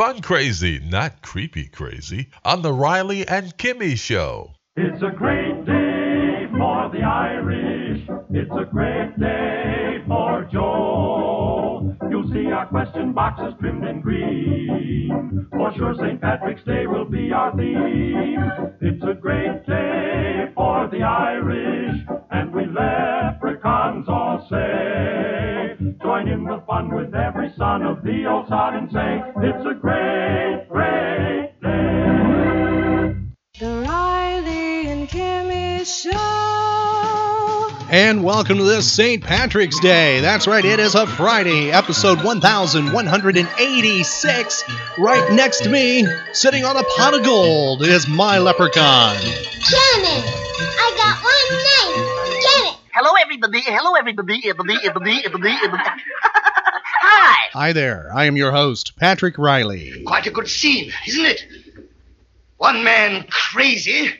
Fun crazy, not creepy crazy, on the Riley and Kimmy Show. It's a great day for the Irish. It's a great day for Joe. You'll see our question boxes trimmed in green. For sure, St. Patrick's Day will be our theme. It's a great day for the Irish, and we leprechauns all say. Join in the fun with every son of the old sod and say, It's a great, great day. The Riley and Kimmy Show. And welcome to this St. Patrick's Day. That's right, it is a Friday, episode 1186. Right next to me, sitting on a pot of gold, is my leprechaun. Janet, I got one name. Janet. Hello, everybody. Hello, everybody. Everybody, everybody, everybody, everybody. Hi. Hi there, I am your host, Patrick Riley. Quite a good scene, isn't it? One man crazy,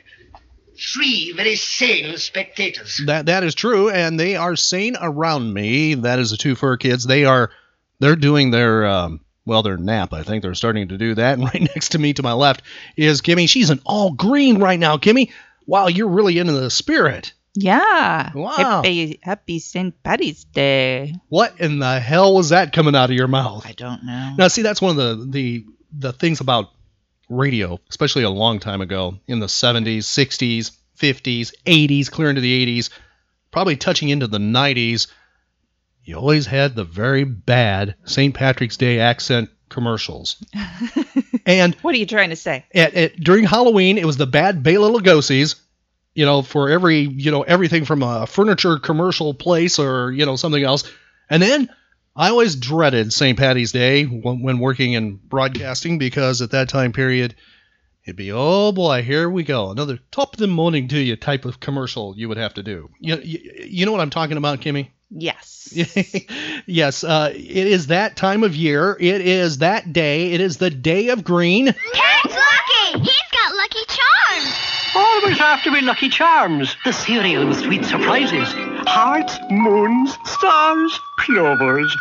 three very sane spectators. That that is true, and they are sane around me. That is the two fur kids. They are they're doing their um, well, their nap. I think they're starting to do that. And right next to me, to my left, is Kimmy. She's an all green right now, Kimmy. Wow, you're really into the spirit. Yeah. Wow. Happy, happy St. Patty's Day. What in the hell was that coming out of your mouth? I don't know. Now, see, that's one of the the the things about radio, especially a long time ago in the 70s, 60s, 50s, 80s, clear into the 80s, probably touching into the 90s. You always had the very bad St. Patrick's Day accent commercials. and What are you trying to say? at, at, during Halloween, it was the bad Bela Lugosi's. You know, for every you know everything from a furniture commercial place or you know something else, and then I always dreaded St. Patty's Day when, when working in broadcasting because at that time period, it'd be oh boy, here we go, another top of the morning to you type of commercial you would have to do. You you, you know what I'm talking about, Kimmy? Yes. yes, uh, it is that time of year. It is that day. It is the day of green. Ted's lucky. He's got lucky charms. Always have to be Lucky Charms, the cereal with sweet surprises. Hearts, moons, stars, clovers.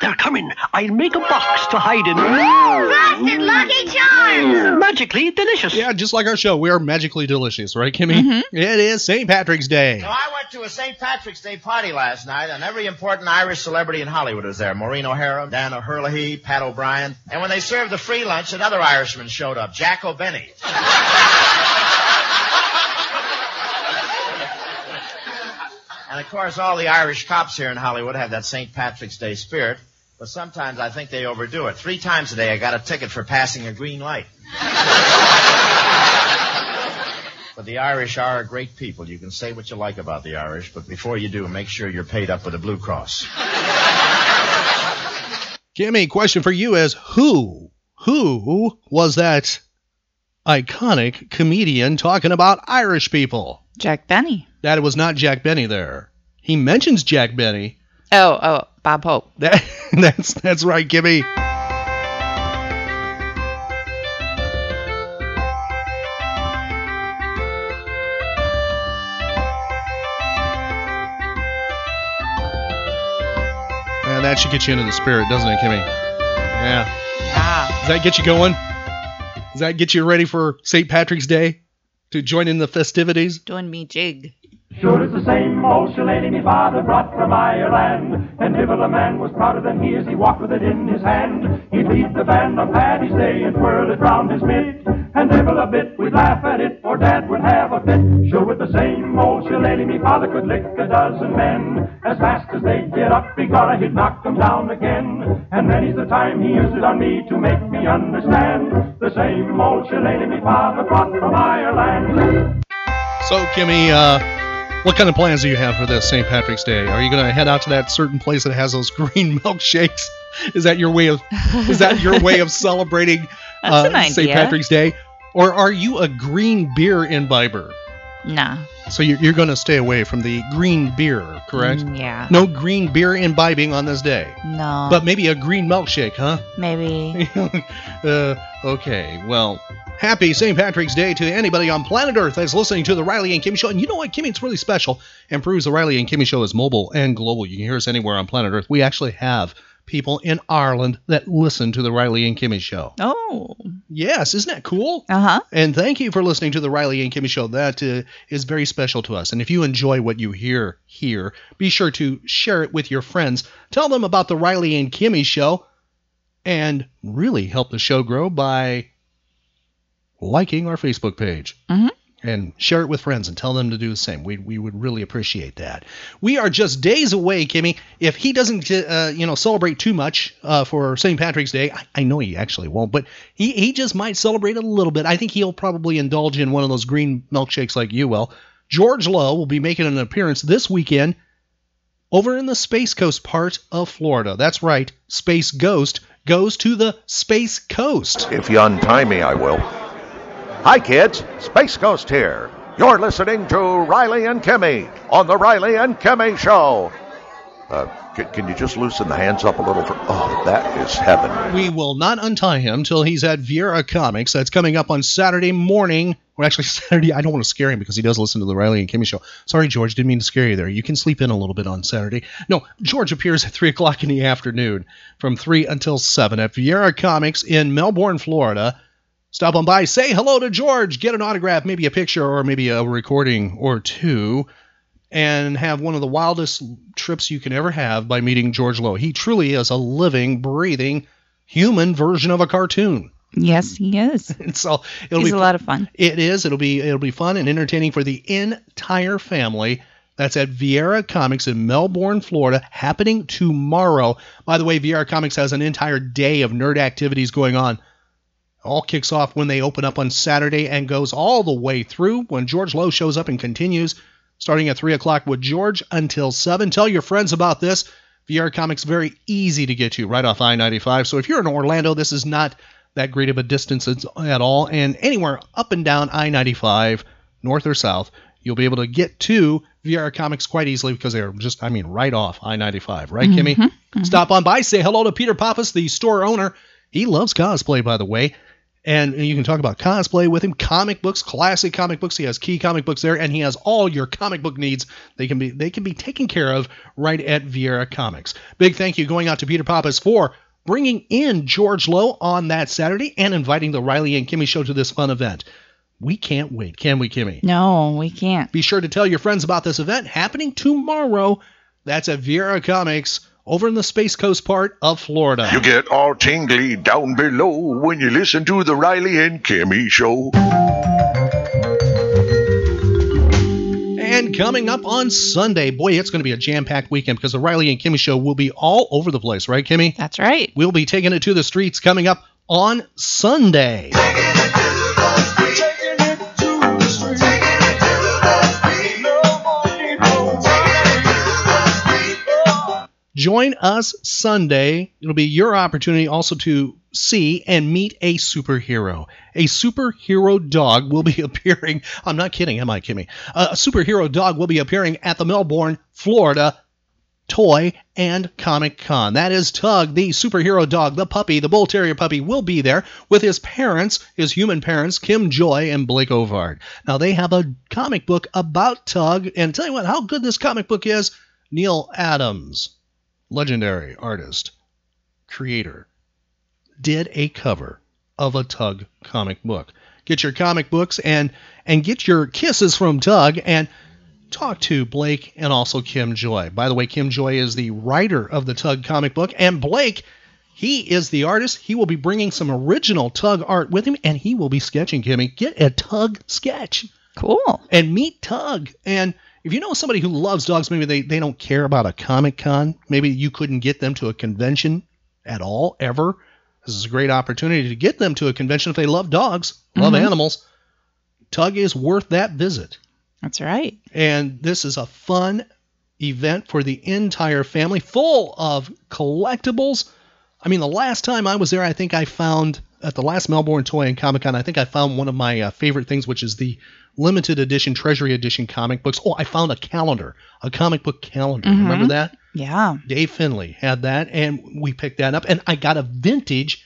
They're coming. I'll make a box to hide in. Frosted lucky charms. Magically delicious. Yeah, just like our show, we are magically delicious, right, Kimmy? Mm-hmm. It is St. Patrick's Day. So I went to a St. Patrick's Day party last night, and every important Irish celebrity in Hollywood was there. Maureen O'Hara, Dan O'Herlihy, Pat O'Brien. And when they served the free lunch, another Irishman showed up, Jack O'Benny. and of course, all the Irish cops here in Hollywood have that St. Patrick's Day spirit, but sometimes I think they overdo it. Three times a day I got a ticket for passing a green light. But the Irish are a great people. You can say what you like about the Irish, but before you do, make sure you're paid up with the Blue Cross. Kimmy, question for you is who, who was that iconic comedian talking about Irish people? Jack Benny. That was not Jack Benny there. He mentions Jack Benny. Oh, oh, Bob Hope. That, that's that's right, Kimmy. Yeah, that should get you into the spirit, doesn't it, Kimmy? Yeah. Yeah. Does that get you going? Does that get you ready for St. Patrick's Day? To join in the festivities? Doing me jig. Sure it's the same old shillelagh me father brought from Ireland. And Dibble a man was prouder than he as he walked with it in his hand. He'd lead the band on Paddy's Day and twirl it round his mitt. And Dibble a bit, we'd laugh at it, or Dad would have a fit. Sure with the same old shillelagh me father could lick a dozen men. As fast as they'd get up, begorra, he'd knock them down again. And many's the time he used it on me to make me understand. The same old shillelagh me father brought from Ireland. So, Kimmy, uh, What kind of plans do you have for this St. Patrick's Day? Are you going to head out to that certain place that has those green milkshakes? Is that your way of is that your way of celebrating uh, St. Patrick's Day? Or are you a green beer imbiber? Nah. So you're, you're going to stay away from the green beer, correct? Mm, yeah. No green beer imbibing on this day. No. But maybe a green milkshake, huh? maybe. uh, okay, well, happy St. Patrick's Day to anybody on planet Earth that's listening to the Riley and Kimmy Show. And you know what, Kimmy, it's really special and proves the Riley and Kimmy Show is mobile and global. You can hear us anywhere on planet Earth. We actually have people in Ireland that listen to the Riley and Kimmy Show. Oh. Yes, isn't that cool? Uh huh. And thank you for listening to the Riley and Kimmy Show. That uh, is very special to us. And if you enjoy what you hear here, be sure to share it with your friends. Tell them about the Riley and Kimmy Show, and really help the show grow by liking our Facebook page. Mhm. And share it with friends and tell them to do the same. We, we would really appreciate that. We are just days away, Kimmy. If he doesn't, uh, you know, celebrate too much uh, for St. Patrick's Day, I, I know he actually won't, but he, he just might celebrate a little bit. I think he'll probably indulge in one of those green milkshakes like you will. George Lowe will be making an appearance this weekend over in the Space Coast part of Florida. That's right, Space Ghost goes to the Space Coast. If you untie me, I will. Hi, kids. Space Ghost here. You're listening to Riley and Kimmy on the Riley and Kimmy Show. Uh, c- can you just loosen the hands up a little? For oh, that is heaven. We will not untie him till he's at Viera Comics. That's coming up on Saturday morning. Well, actually, Saturday. I don't want to scare him because he does listen to the Riley and Kimmy show. Sorry, George. Didn't mean to scare you there. You can sleep in a little bit on Saturday. No, George appears at 3 o'clock in the afternoon from 3 until 7 at Viera Comics in Melbourne, Florida. Stop on by, say hello to George, get an autograph, maybe a picture or maybe a recording or two, and have one of the wildest trips you can ever have by meeting George Lowe. He truly is a living, breathing, human version of a cartoon. Yes, he is. And so it'll He's be a lot of fun. It is. It'll be it'll be fun and entertaining for the entire family. That's at Viera Comics in Melbourne, Florida, happening tomorrow. By the way, Viera Comics has an entire day of nerd activities going on. All kicks off when they open up on Saturday and goes all the way through when George Lowe shows up and continues, starting at 3 o'clock with George until 7. Tell your friends about this. Viera Comics very easy to get to right off I-95. So if you're in Orlando, this is not that great of a distance at all. And anywhere up and down I-95, north or south, you'll be able to get to Viera Comics quite easily because they're just, I mean, right off I-95. Right, Kimmy? Mm-hmm. Mm-hmm. Stop on by, say hello to Peter Pappas, the store owner. He loves cosplay, by the way. And you can talk about cosplay with him, comic books, classic comic books. He has key comic books there, and he has all your comic book needs. They can be they can be taken care of right at Viera Comics. Big thank you going out to Peter Pappas for bringing in George Lowe on that Saturday and inviting the Riley and Kimmy show to this fun event. We can't wait, can we, Kimmy? No, we can't. Be sure to tell your friends about this event happening tomorrow. That's at Viera Comics over in the Space Coast part of Florida. You get all tingly down below when you listen to the Riley and Kimmy Show. And coming up on Sunday, boy, it's going to be a jam packed weekend because the Riley and Kimmy show will be all over the place, right, Kimmy? That's right. We'll be taking it to the streets coming up on Sunday. Join us Sunday. It'll be your opportunity also to see and meet a superhero. A superhero dog will be appearing. I'm not kidding, am I, Kimmy? Uh, a superhero dog will be appearing at the Melbourne, Florida Toy and Comic Con. That is Tugg, the superhero dog, the puppy, the bull terrier puppy, will be there with his parents, his human parents, Kimjoy and Blake Ovard. Now, they have a comic book about Tugg, and tell you what, how good this comic book is Neal Adams, legendary artist, creator, did a cover of a Tugg comic book. Get your comic books and and get your kisses from Tugg and talk to Blake and also Kimjoy. By the way, Kimjoy is the writer of the Tugg comic book, and Blake, he is the artist. He will be bringing some original Tugg art with him, and he will be sketching Kimmy. Get a Tugg sketch. Cool. And meet Tugg. And if you know somebody who loves dogs, maybe they, they don't care about a Comic Con, maybe you couldn't get them to a convention at all, ever. This is a great opportunity to get them to a convention if they love dogs, love Mhm. animals. Tugg is worth that visit. That's right. And this is a fun event for the entire family, full of collectibles. I mean, the last time I was there, I think I found at the last Melbourne Toy and Comic Con, I think I found one of my uh, favorite things, which is the limited edition, Treasury Edition comic books. Oh, I found a calendar, a comic book calendar. Mhm. Remember that? Yeah. Dave Finley had that, and we picked that up. And I got a vintage,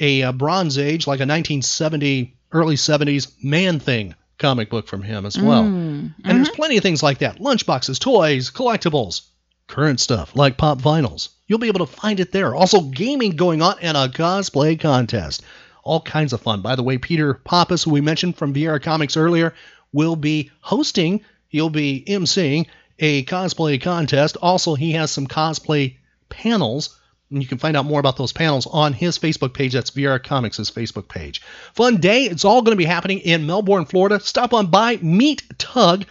a, uh Bronze Age, like a 1970, early 70s Man Thing comic book from him as well. Mm. And there's plenty of things like that lunchboxes, toys, collectibles, current stuff like pop vinyls. You'll be able to find it there. Also, gaming going on and a cosplay contest. All kinds of fun. By the way, Peter Pappas, who we mentioned from Viera Comics earlier, will be hosting, he'll be emceeing a cosplay contest. Also, he has some cosplay panels. And you can find out more about those panels on his Facebook page. That's Viera Comics' Facebook page. Fun day. It's all going to be happening in Melbourne, Florida. Stop on by, meet Tugg.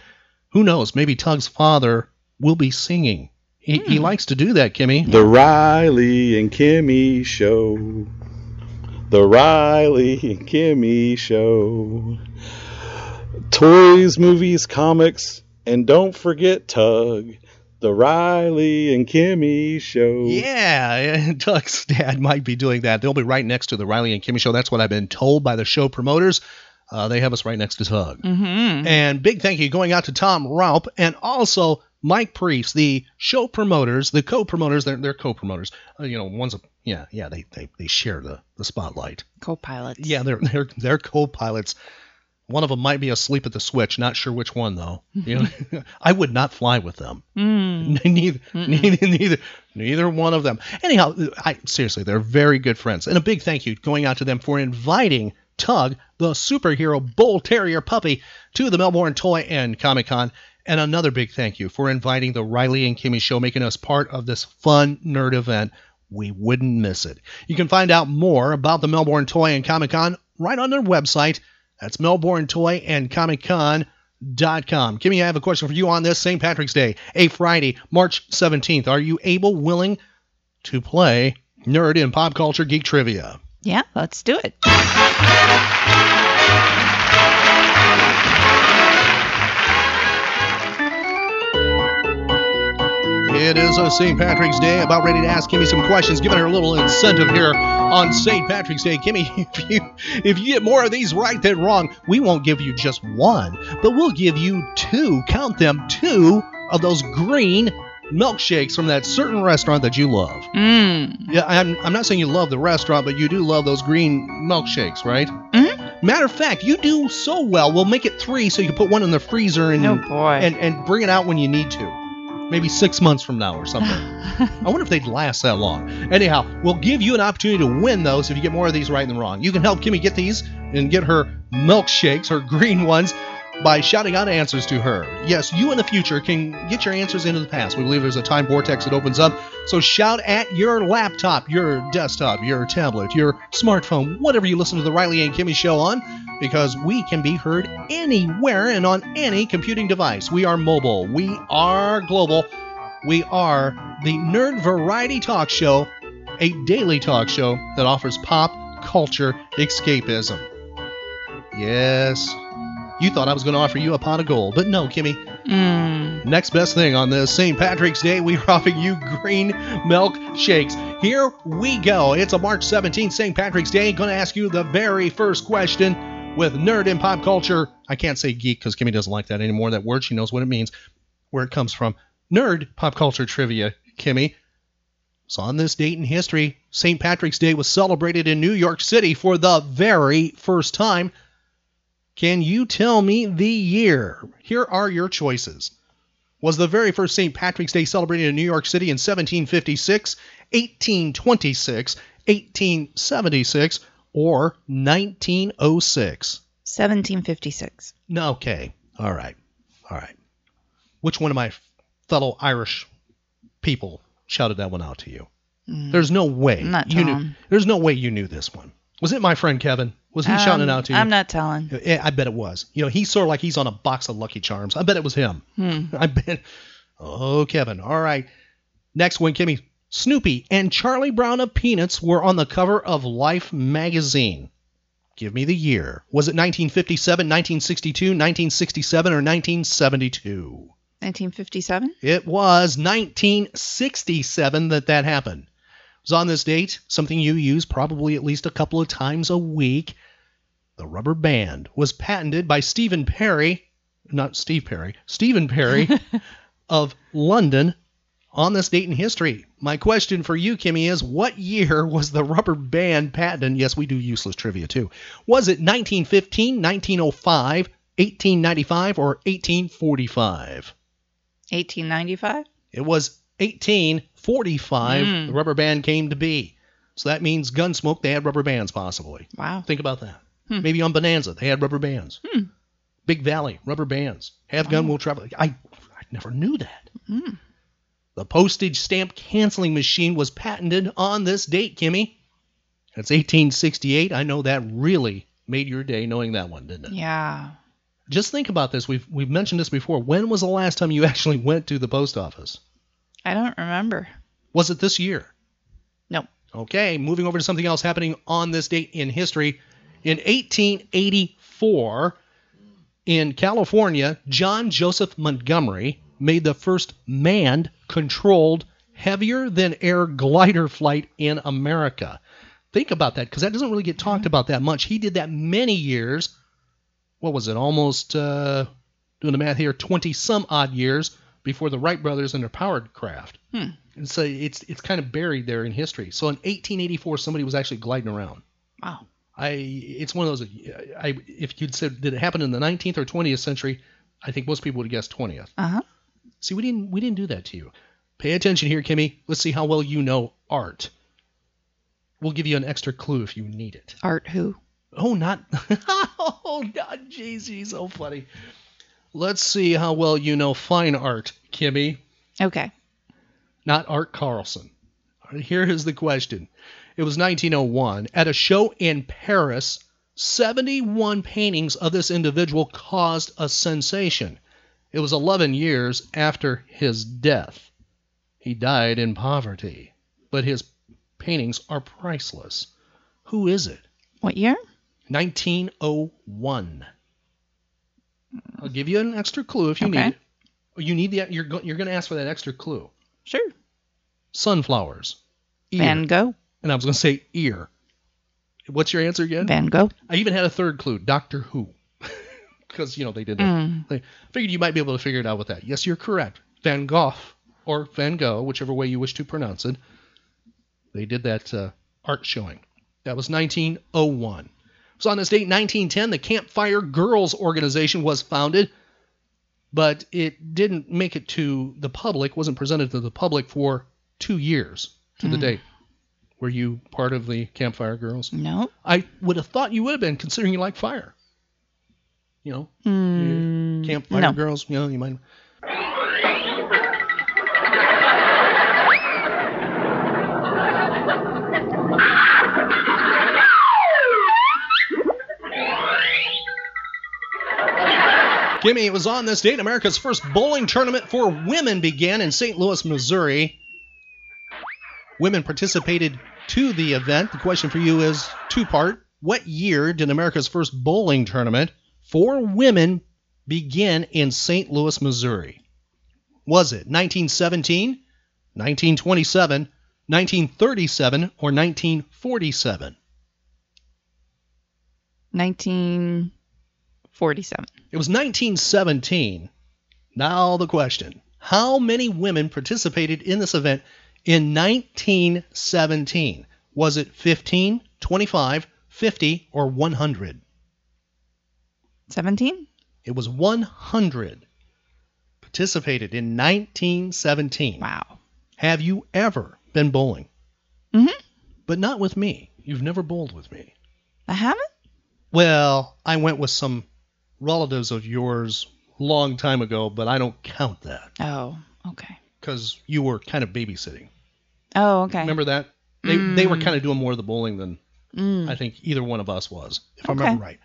Who knows? Maybe Tugg's father will be singing. He, he likes to do that, Kimmy. The Riley and Kimmy Show. The Riley and Kimmy Show. Toys, movies, comics, and don't forget Tugg. The Riley and Kimmy Show. Yeah, Tugg's dad might be doing that. They'll be right next to the Riley and Kimmy show. That's what I've been told by the show promoters. Uh, they have us right next to Tugg. Mm-hmm. And big thank you going out to Tom Raupp and also Mike Pries, the show promoters, the co-promoters. They're, they're co-promoters. Uh, you know, one's a yeah, yeah. They they, they share the, the spotlight. Co-pilots. Yeah, they're they're they're co-pilots. One of them might be asleep at the switch. Not sure which one though. You know, I would not fly with them. Mm. neither, neither, neither, neither one of them. Anyhow, I seriously, they're very good friends, and a big thank you going out to them for inviting Tugg, the superhero bull terrier puppy, to the Melbourne Toy and Comic Con. And another big thank you for inviting the Riley and Kimmy Show, making us part of this fun nerd event. We wouldn't miss it. You can find out more about the Melbourne Toy and Comic Con right on their website. That's Melbourne Toy and Comic Con. Dot com. Kimmy, I have a question for you on this St. Patrick's Day, a Friday, March 17th. Are you able, willing to play Nerd in Pop Culture Geek Trivia? Yeah, let's do it. It is a St. Patrick's Day. About ready to ask Kimmy some questions, giving her a little incentive here on St. Patrick's Day. Kimmy, if you if you get more of these right than wrong, we won't give you just one, but we'll give you two. Count them, two of those green milkshakes from that certain restaurant that you love. Mm. Yeah, I'm, I'm not saying you love the restaurant, but you do love those green milkshakes, right? Mm-hmm. Matter of fact, you do so well. We'll make it three so you can put one in the freezer and Oh, boy. and and bring it out when you need to. Maybe six months from now or something. I wonder if they'd last that long. Anyhow, we'll give you an opportunity to win those if you get more of these right than wrong. You can help Kimmy get these and get her milkshakes, her green ones, by shouting out answers to her. Yes, you in the future can get your answers into the past. We believe there's a time vortex that opens up. So shout at your laptop, your desktop, your tablet, your smartphone, whatever you listen to the Riley and Kimmy show on, because we can be heard anywhere and on any computing device. We are mobile. We are global. We are the Nerd Variety Talk Show, a daily talk show that offers pop culture escapism. Yes, you thought I was going to offer you a pot of gold, but no, Kimmy. Mm. Next best thing on this St. Patrick's Day, we are offering you green milk shakes. Here we go. It's a March 17th St. Patrick's Day. Going to ask you the very first question with nerd and pop culture. I can't say geek because Kimmy doesn't like that anymore. That word, she knows what it means, where it comes from. Nerd pop culture trivia, Kimmy. So on this date in history, St. Patrick's Day was celebrated in New York City for the very first time. Can you tell me the year? Here are your choices. Was the very first St. Patrick's Day celebrated in New York City in 1756, 1826, 1876, or 1906? 1756. Okay. All right. All right. Which one of my fellow Irish people shouted that one out to you? Mm. There's no way not you knew. There's no way you knew this one. Was it my friend Kevin? Was he shouting it Um, out to you? I'm not telling. Yeah, I bet it was. You know, he's sort of like he's on a box of Lucky Charms. I bet it was him. Hmm. I bet. Oh, Kevin. All right. Next one, Kimmy. Snoopy and Charlie Brown of Peanuts were on the cover of Life magazine. Give me the year. Was it 1957, 1962, 1967, or 1972? 1957? It was 1967 that that happened. Was on this date, something you use probably at least a couple of times a week. The rubber band was patented by Stephen Perry, not Steve Perry, Stephen Perry of London on this date in history. My question for you, Kimmy, is what year was the rubber band patented? Yes, we do useless trivia too. Was it 1915, 1905, 1895, or 1845? 1895? It was 1845 Mm. the rubber band came to be. So that means Gunsmoke, they had rubber bands possibly. Wow. Think about that. Hmm. Maybe on Bonanza, they had rubber bands. Hmm. Big Valley, rubber bands. Have gun Oh. will travel. I, I never knew that. Mm. The postage stamp canceling machine was patented on this date, Kimmy. It's 1868. I know that really made your day knowing that one, didn't it? Yeah. Just think about this. We've we've mentioned this before. When was the last time you actually went to the post office? I don't remember. Was it this year? No. Okay, moving over to something else happening on this date in history. In 1884, in California, John Joseph Montgomery made the first manned, controlled, heavier than air glider flight in America. Think about that, because that doesn't really get talked about that much. He did that many years. What was it? Almost, uh, doing the math here, 20 some odd years before the Wright brothers and their powered craft. Hmm. And so it's it's kind of buried there in history. So in 1884, somebody was actually gliding around. Wow. I it's one of those. I if you'd said did it happen in the 19th or 20th century, I think most people would have guessed 20th. Uh huh. See, we didn't we didn't do that to you. Pay attention here, Kimmy. Let's see how well you know art. We'll give you an extra clue if you need it. Art who? Oh, not. oh, God, jeez, he's so funny. Let's see how well you know fine art, Kimmy. Okay. Not Art Carlson. Here is the question. It was 1901. At a show in Paris, 71 paintings of this individual caused a sensation. It was 11 years after his death. He died in poverty, but his paintings are priceless. Who is it? What year? 1901. I'll give you an extra clue if you Okay. need it. You need the you're go, you're going to ask for that extra clue. Sure. Sunflowers. Ear. Van Gogh. And I was going to say ear. What's your answer again? Van Gogh. I even had a third clue, Doctor Who. Because, you know, they did that. Mm. I figured you might be able to figure it out with that. Yes, you're correct. Van Gogh or Van Gogh, whichever way you wish to pronounce it. They did that uh, art showing. That was 1901. So on this date, 1910, the Campfire Girls organization was founded, but it didn't make it to the public, wasn't presented to the public for two years to the Hmm. date. Were you part of the Campfire Girls? No. I would have thought you would have been, considering you like fire. You know, Mm, Campfire no. Girls, you know, you might. Gimme, it was on this date America's first bowling tournament for women began in St. Louis, Missouri. Women participated to the event. The question for you is two part. What year did America's first bowling tournament for women begin in St. Louis, Missouri? Was it 1917, 1927, 1937, or 1947? 1947. It was 1917. Now the question How many women participated in this event in 1917? Was it 15, 25, 50, or 100? 17? It was 100 participated in 1917. Wow. Have you ever been bowling? Mm hmm But not with me. You've never bowled with me. I haven't? Well, I went with some relatives of yours long time ago, but I don't count that Oh, okay. because you were kind of babysitting. Oh, okay. Remember that? They, they were Mm. kind of doing more of the bowling than Mm. I think either one of us was, if I Okay. remember right.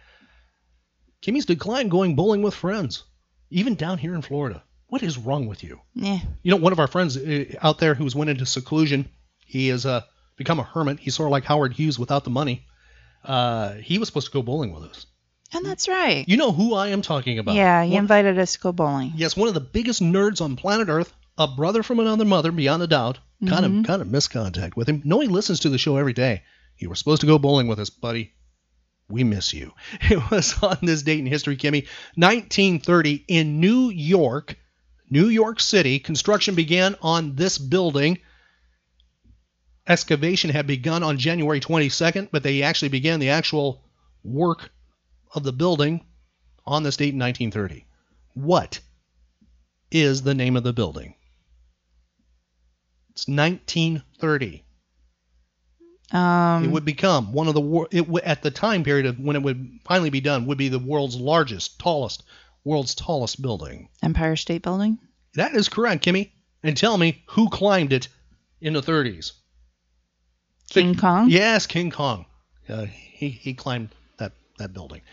Kimmy's declined going bowling with friends, even down here in Florida. What is wrong with you? Yeah. You know, one of our friends uh, out there who's went into seclusion, he has uh, become a hermit. He's sort of like Howard Hughes without the money. uh, he was supposed to go bowling with us. And that's right. You know who I am talking about. Yeah, he One- invited us to go bowling. Yes, one of the biggest nerds on planet Earth, a brother from another mother, beyond a doubt. Kind Mhm. of kind of missed contact with him. No, he listens to the show every day. You were supposed to go bowling with us, buddy. We miss you. It was on this date in history, Kimmy, 1930 in New York, New York City. Construction began on this building. Excavation had begun on January 22nd, but they actually began the actual work of the building on this date in 1930. What is the name of the building? It's 1930. Um, it would become one of the wor- it w- at the time period of when it would finally be done would be the world's largest, tallest, world's tallest building. Empire State Building. That is correct, Kimmy. And tell me who climbed it in the 30s? King Kong. Yes, King Kong. Uh, he he climbed that building. It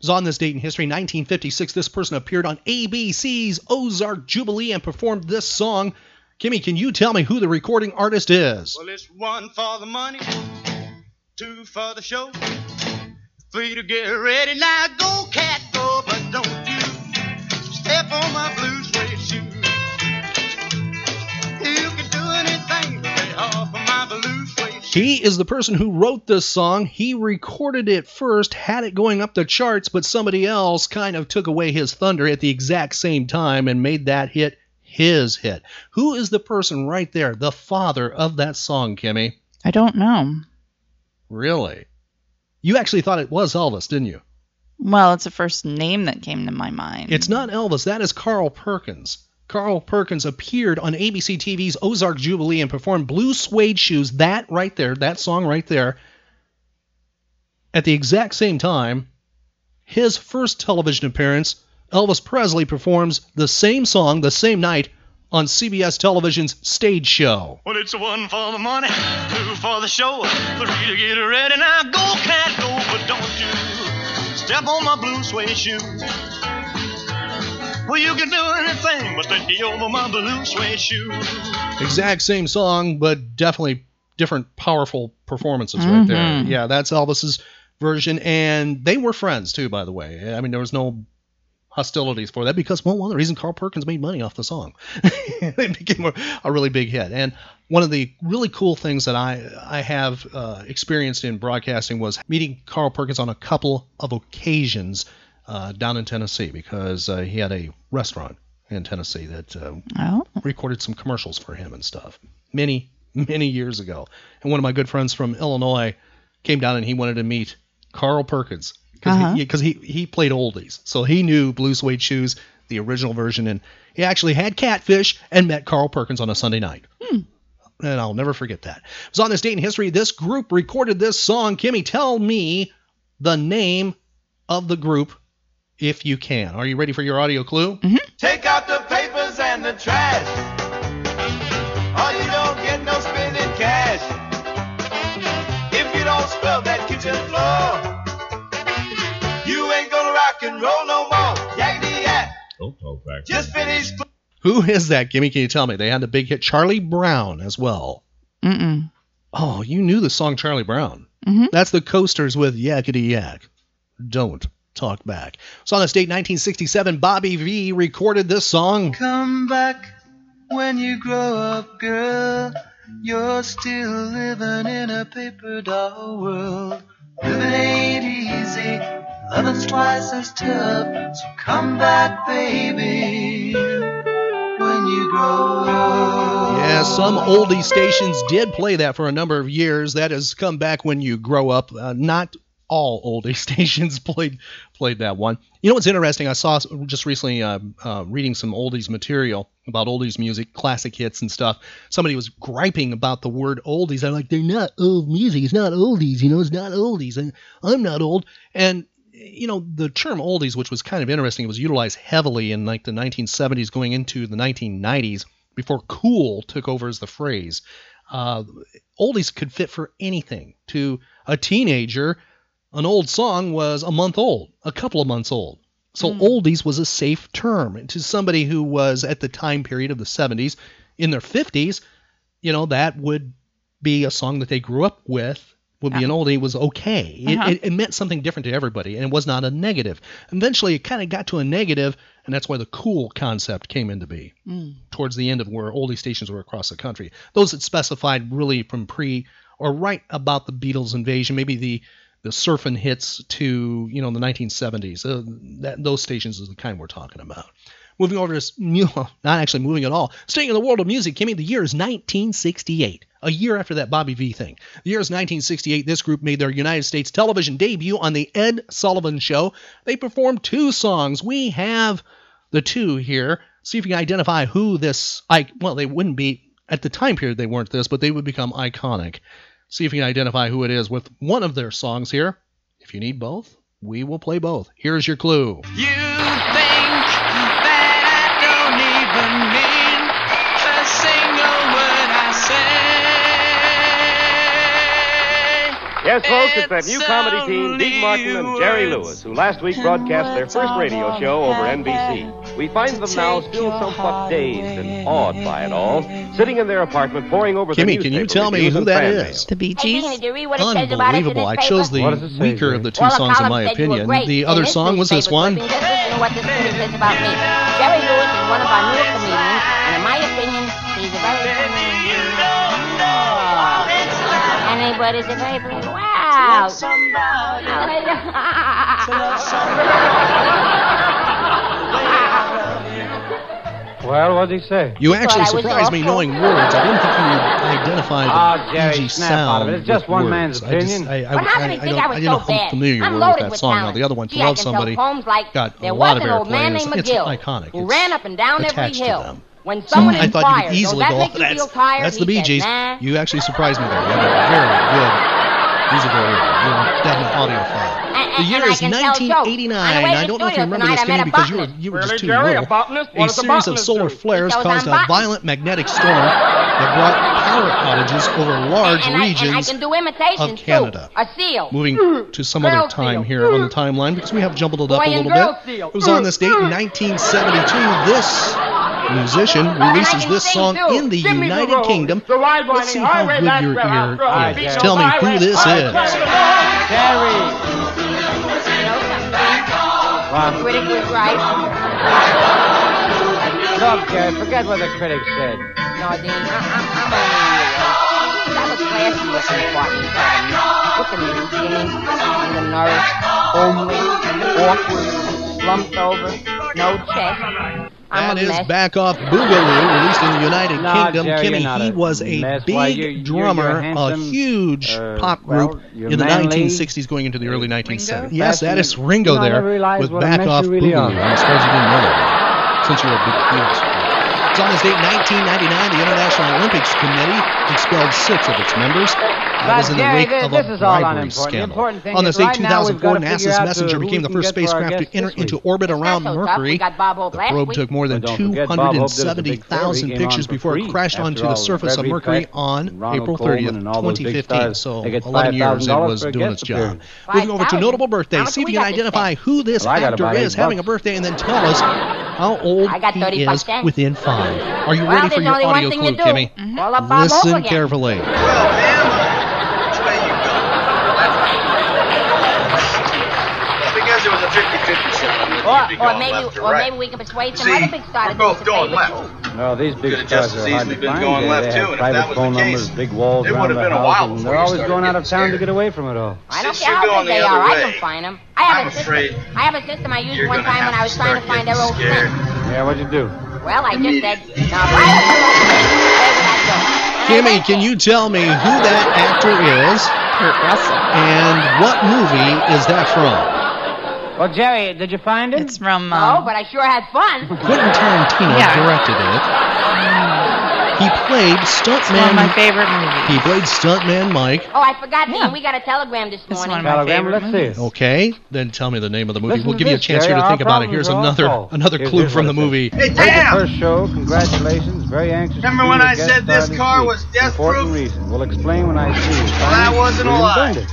was on this date in history, 1956. This person appeared on ABC's Ozark Jubilee and performed this song. Kimmy, can you tell me who the recording artist is? Well, it's one for the money, two for the show, three to get ready. Now go, cat, go, but don't you step on my blue suede shoe. You can do anything He is the person who wrote this song. He recorded it first, had it going up the charts, but somebody else kind of took away his thunder at the exact same time and made that hit his hit. Who is the person right there, the father of that song, Kimmy? I don't know. Really? You actually thought it was Elvis, didn't you? Well, it's the first name that came to my mind. It's not Elvis, that is Carl Perkins. Carl Perkins appeared on ABC TV's Ozark Jubilee and performed Blue Suede Shoes, that right there, that song right there, at the exact same time. His first television appearance, Elvis Presley performs the same song the same night on CBS television's stage show. Well, it's one for the money, two for the show, three to get ready. Now go, cat, go, but don't you step on my blue suede shoe. Well, you can do anything but take me over my blue suede shoe. Exact same song, but definitely different powerful performances right there. Mhm. Yeah, that's Elvis's version, and they were friends too, by the way. I mean, there was no hostilities for that because well, one of the reasons Carl Perkins made money off the song, it became a, a really big hit. And one of the really cool things that I I have uh, experienced in broadcasting was meeting Carl Perkins on a couple of occasions uh, down in Tennessee because uh, he had a restaurant in Tennessee that uh, Oh. recorded some commercials for him and stuff many many years ago. And one of my good friends from Illinois came down and he wanted to meet Carl Perkins because Uh-huh. he, he he played oldies, so he knew Blue Suede Shoes, the original version, and he actually had catfish and met Carl Perkins on a Sunday night. And I'll never forget that. It was on this date in history. This group recorded this song. Kimmy, tell me the name of the group if you can. Are you ready for your audio clue? Take out the papers and the trash. Or you don't get no spending cash. If you don't scrub that kitchen floor, you ain't gonna rock and roll no more. Yakety yak. Don't talk back. Just finished. Who is that? Gimme, can you tell me? They had the big hit Charlie Brown as well. Mm-mm. Oh, you knew the song Charlie Brown. Mhm. That's the Coasters with Yakety Yak. Don't talk back. So on this date, 1967, Bobby Vee recorded this song. Come back when you grow up, girl. You're still living in a paper doll world. Living ain't easy, loving's twice as tough. So come back, baby, when you grow up. Yeah, some oldie stations did play that for a number of years. That has come back when you grow up. Uh, not all oldie stations played played that one. You know what's interesting? I saw just recently uh, uh, reading some oldies material about oldies music, classic hits and stuff. Somebody was griping about the word oldies. I'm like, they're not old music. It's not oldies. You know, it's not oldies. And I'm not old. And you know, the term oldies, which was kind of interesting, was utilized heavily in like the 1970s going into the 1990s before cool took over as the phrase. Uh, oldies could fit for anything. To a teenager, an old song was a month old, a couple of months old. So oldies was a safe term. To somebody who was at the time period of the 70s, in their 50s, you know, that would be a song that they grew up with would be an oldie was okay. It, Uh-huh. it, it meant something different to everybody, and it was not a negative. Eventually, it kind of got to a negative, and that's why the cool concept came into be Mm. towards the end of where oldie stations were across the country. Those that specified really from pre or right about the Beatles invasion, maybe the the surfing hits to you know the 1970s. Uh, that those stations is the kind we're talking about. Moving over to not actually moving at all. Staying in the world of music, Kimmy, the year is 1968. A year after that Bobby Vee thing. The year is 1968. This group made their United States television debut on the Ed Sullivan Show. They performed two songs. We have the two here. See if you can identify who this. I well, they wouldn't be at the time period. They weren't this, but they would become iconic. See if you can identify who it is with one of their songs here. If you need both, we will play both. Here's your clue. You think Yes, folks, it's that new comedy team, Dean Martin and Jerry Lewis, who last week broadcast their first radio show over NBC. We find them now still somewhat dazed and awed by it all, sitting in their apartment poring over the Kimmy, can you tell me who that is? that fan is? mail. The Bee Gees. Unbelievable. I chose the What does it say, weaker of the two Well, songs in my said you were opinion. The other song was this one. clipping Just listen to what this thing says about me. Jerry Lewis is one of our newer And anybody's a very wow. Well, what did he say? You thought actually surprised me awful. knowing words. I didn't think you would identify the Oh, Jerry, easy snap out sound. of it. It's just one words. man's I just- opinion. I, I, But how I, can he I think don't, I was I didn't know so how bad? familiar I'm you were with loaded that with song. Now talent. the other one, Gee, to love can tell somebody, poems like got there a lot was of an old airplay. man It's, named McGill iconic. who It's ran up and down every attached to hill. Them. When So someone I thought you inquired, could easily "Does go, that oh, that's, feel tired?" that's the he Bee Gees. "Nah." You actually surprised me there. You have a very good musical ear. You're a definite audiophile. And- The year is can tell jokes. 1989. On the way I don't know if you remember this, tonight, I met Kenny, because you were, you were Really, just too Jerry, a little. botanist? A does a series of solar do? flares caused a violent magnetic storm that brought power outages over large and I, regions and I can do imitations of Canada. too. A seal. Moving mm. to some Girl other time seal. here on the mm. timeline because we have jumbled it up Boy a little bit. seal. It was on this mm. date in 1972. This musician releases this song in the Give me the United. Kingdom. Let's see how good your ear is. Tell me who this is. travel along. Jerry. What? Critic was right. Look, Jerry, forget what the critics said. No, Dean, I, I'm, I'm only That was classy looking part you said of me. Look at me, skinny, undernourished, homely, awkward, slumped over, no chest. I'm That a is mess. back off Boogaloo, released in the United Nah, Kingdom. Jerry, Kimmy, he a was a mess. big Why, you're- you're- drummer, you're a huge uh, pop group you're in the 1960s, going into the early 1970s. Ringo? Yes, that is Ringo there with back off you really Boogaloo. are. I'm surprised you didn't know that, since you're a big Beatles fan. It's on this date, 1999, the International Olympics Committee expelled six of its members. That was in the wake of this a bribery scandal. On is this date, right 2004, NASA's Messenger became the first get for our spacecraft to enter into orbit around so Mercury. got Bob Hope The probe took more than But don't forget, Bob Hope did us a big favor. He came on for 270,000 pictures before it crashed onto the surface of Mercury on April Colman 30th, and all those big 2015. So 11 years it was doing its job. Moving over to notable birthdays. See if you can identify who this Well, I got actor is having a birthday and then tell us how old he is within five. Are you Well, ready for your audio clue, to. Kimmy? Call up Bob Hope Listen carefully. Well, ma'am, which way you go? Because it was a 50-50 shot. Or, You'd be or going maybe, left or right. maybe we can persuade some See, other big star to we're do us both a going left. too. No, these big Could've stars just as are hard easily to been find. going They- left, they too, have and if private that was phone the case, numbers, big walls it around would've the been a house, while and they're always going out of getting town to get away from it all. I don't Since care you're how big the they other are, I can find them. I have I'm a system. I have a system I used one time when I was trying to find their getting old scared. Yeah, what'd you do? Well, I just said, now I was where would I go? Kimmy, can you tell me who that actor is Kurt Russell. and what movie is that from? Well, Jerry, did you find it? It's from. No, Um, but I sure had fun. Quentin Tarantino Yeah. directed it. He played it's one of my stuntman. favorite movies. He played stuntman Mike. Oh, I forgot, Yeah. Dean. We got a telegram this It's morning. one of my Telegram, favorite let's see movies. Okay, then tell me the name of the movie. Listen we'll give you a chance Jerry. here to think about it. Here's another solved. another Here's- clue from the movie. Hey, It's damn! the first show. Congratulations. Very anxious. Remember see when I said this car week. was death Important proof? reason. We'll explain when I see you. that wasn't a William lie. Bendix.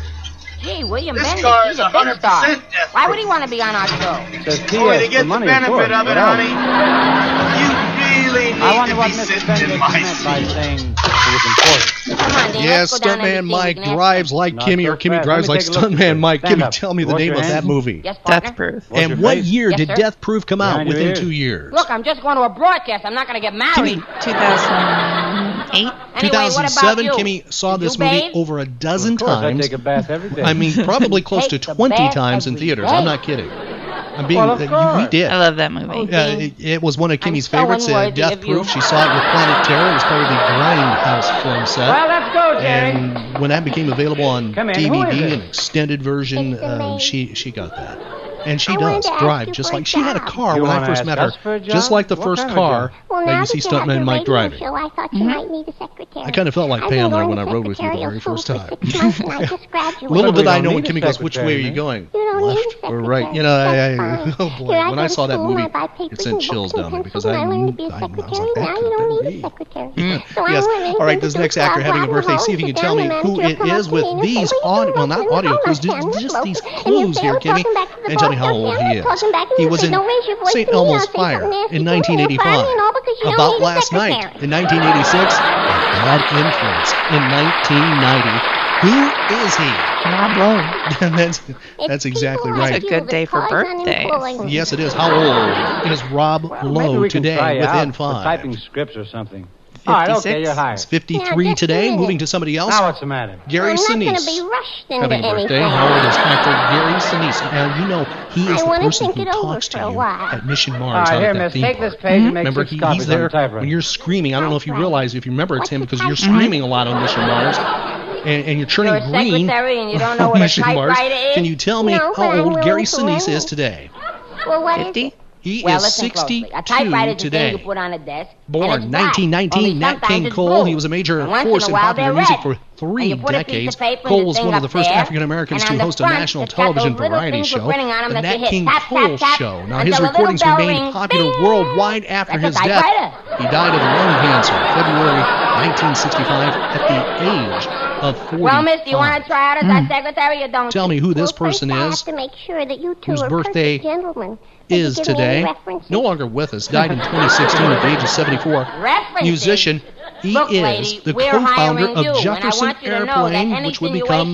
Gee, William This Bendix, car he's is a big 100% star. death Why would he want to be on our show? Says Only to get for the money, benefit of, course. it, What else? honey really need I wonder to what be Mr. sitting in my by seat. saying was important. Yeah, Stuntman Mike drives like Not Kimmy, or Kimmy drives like. Stuntman Mike. Kimmy, tell me the name of that movie. Yes. Death proof. And what face. year Yes, did. Death Proof come out? Within two years. Look, I'm just going to a broadcast. I'm not going to get married. 2008. Anyway, 2007. Kimmy saw this movie over a dozen Of I times. take a bath every day. I mean, probably close to 20 times in theaters. I'm not kidding. I'm being, well, uh, you, did. I love that movie. Yeah, it, it, was one of Kimmy's so favorites. Uh, in Death Proof. She saw it with Planet Terror. It was part of the Grindhouse film set. Well, let's go, Jerry. And when that became available on DVD, an extended version, um, she she got that. And she I does drive just like she had a car you when I first met her, just like the what first car well, that you see Stuntman Mike driving. Show, I, mm-hmm. I kind of felt like Pam there when I rode with you the very first time. Little did I know when Kimmy goes, which way are you going? Left or right? You know, I, oh boy, when I saw that movie, it sent chills down me because I, I, I was like, that could have me. Mm. Yes. All right, this next actor having a birthday, see if you can tell me who it is with these audio, well, not audio clues, just these clues here, Kimmy, and how old he is. He was in St. Elmo's Fire in 1985, About Last Night in 1986, A Bad Influence in 1990. Who is he? Rob Lowe. that's that's exactly right. It's a good day for birthdays. Yes, it is. How old is Rob well, Lowe today? Within five. Typing scripts or something. Right, okay, you're hired. It's 53 now, today, moving to somebody else. Now what's the matter? Gary I'm Sinise. not going to be rushed into Happy birthday. How old is actor Gary Sinise. Now, you know, he is I the person who talks to you at Mission Mars All right, out here, miss, take park. this page mm-hmm. and make Remember, he, he's there the when you're screaming. I don't know if you realize, if you remember, it's him because you're screaming a lot on Mission Mars. And, and, you're turning you're green. on Mission Mars. Can you tell me how old Gary Sinise is today? Well, 50? He well, is 62 today. you put on a desk. Born 1919, Nat King Cole. He was a major force in, in popular music for three decades, Cole was one of the first African Americans to host a national television variety show, the Nat King Cole Show. Now, his recordings remained popular worldwide after his death. He died of lung cancer February 1965 at the age of 40. Well, miss, do you want to try out as mm. secretary or don't? Tell me who this person is, whose birthday is today, no longer with us, died in 2016 at the age of 74, musician, he Look, is lady, the co-founder of Jefferson Airplane, which would become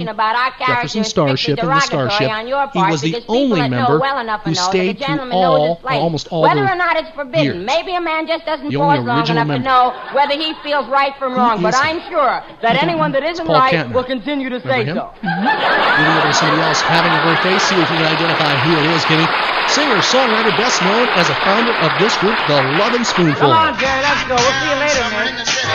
Jefferson Starship and the Starship. He was the only member well who stayed through all, almost all whether or not it's forbidden, years. maybe a man just doesn't the pause long enough member. to know whether he feels right from wrong. But I'm sure that anyone that isn't Paul right Kantner. will continue to Remember say him? so. Moving over to somebody else having a birthday, see if you can identify who it is, Kenny. Singer, songwriter, best known as a founder of this group, The Lovin' Spoonful. Come on, Jerry, let's go. We'll see you later, man.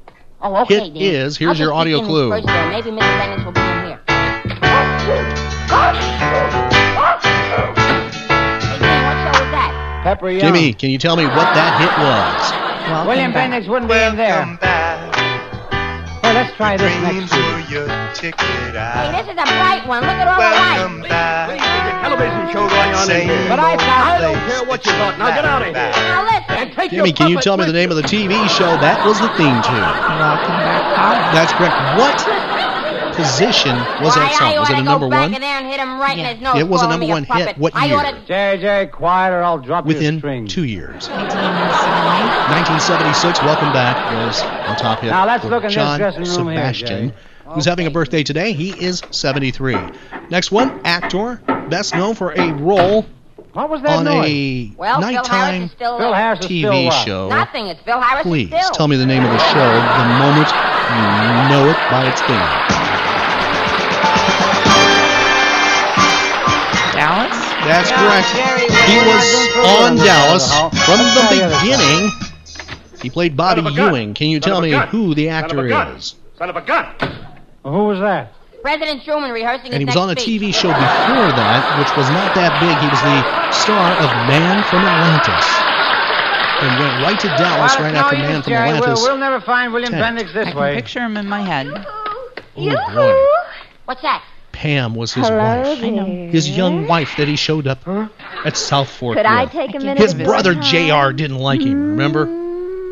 Oh, okay, it then. is. Here's your audio clue. First, Maybe Mr. Bennett will be in here. Jimmy, can you tell me what that hit was? William Bennett wouldn't be in there. Back. Let's try this next. Hey, this is a bright one. Look at all Welcome the lights. Please, television show going on in here. But I I don't care what you thought. Now get out of here. Now listen. And take Jimmy, can you tell me the name of the TV show that was the theme tune? Welcome back, That's correct. What? position was that song? Was it a number one? It was a number one hit. What year? JJ, quiet or I'll drop Within two years. 1976. Welcome back was on top hit. Now let's look at John Sebastian, who's having a birthday today. He is 73. Next one, actor, best known for a role what was that on noise? a well, nighttime Phil Harris is still TV up. show. Nothing. It's Phil Harris. Please tell me the name of the show the moment you know it by its theme. Dallas? That's Yeah, correct. Jerry He was on Dallas from the tell you this beginning. He played Bobby Son gun. Ewing. Can you Son tell me gun. who the Son of a actor gun. is? Son of a gun. Well, who was that? President Truman rehearsing And he his was on a next speech. TV show before that, which was not that big. He was the star of Man from Atlantis. and went right to Dallas Well, right it's after no Man use, from Jerry. Atlantis. We'll, we'll never find William Bendix this I can picture him in my head. Oh boy. What's that? Pam was his Hello wife. I know. His young wife that he showed up at South Fork Could I take a minute? His brother? JR didn't like him, remember?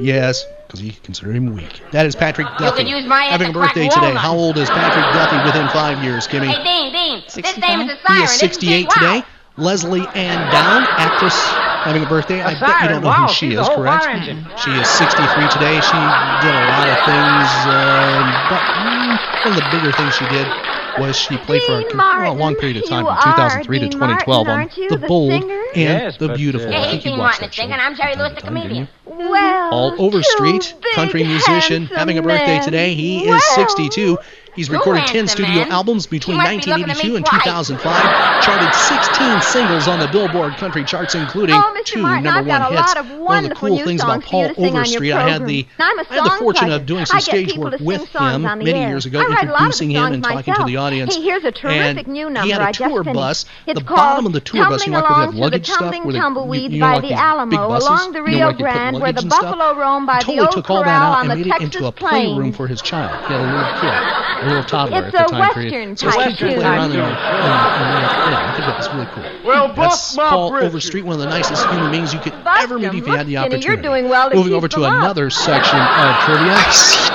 Yes, because he considered him weak. That is Patrick Duffy. could use my having a birthday today. walnuts. How old is Patrick Duffy within five years, Kimmy? Hey, Dean, Dean. This name is a He siren. is isn't 68 Wow. today. Lesley-Anne Down, actress, having a birthday. I A bet you don't know Wow, who she is, correct? She is 63 today. She did a lot of things, uh, but mm, one of the bigger things she did was she played for a, Dean well, a long period of time, you from 2003 are to 2012, Martin, on The the Bold singer? and Yes, the Beautiful. uh, I think you watched Martin that is show. singing. I'm Jerry Lewis, the Time, comedian. Well, All over street, country musician, having a birthday today. He Well, is 62. He's recorded 10 studio albums between He be 1982 and 2005. Charted 16 singles on the Billboard country charts, including Oh, two Martin, number one hits. One of the cool things about Paul you to sing on your Overstreet, I had the. I had the fortune of doing some stage work with him many air. years ago, I write a lot of introducing him and talking to the audience. Hey, here's a terrific and new he had a tour bus. It's the bottom of the tour bus, you know, like have luggage stuff, where they, Tumbleweeds you know, like the Alamo, big buses, along the you know, like Grande, where luggage the buffalo roam by the totally old took all that out and made it into a playroom for his child. He had a little kid, a little toddler It's at the a time period. Western So his type kids could play around in there. And, and, and, yeah, I think that was really cool. Well, That's buck my Paul britches. Overstreet, one of the nicest human beings you could Bust ever meet if you had the opportunity. you're doing well to Moving over to up. another section of trivia.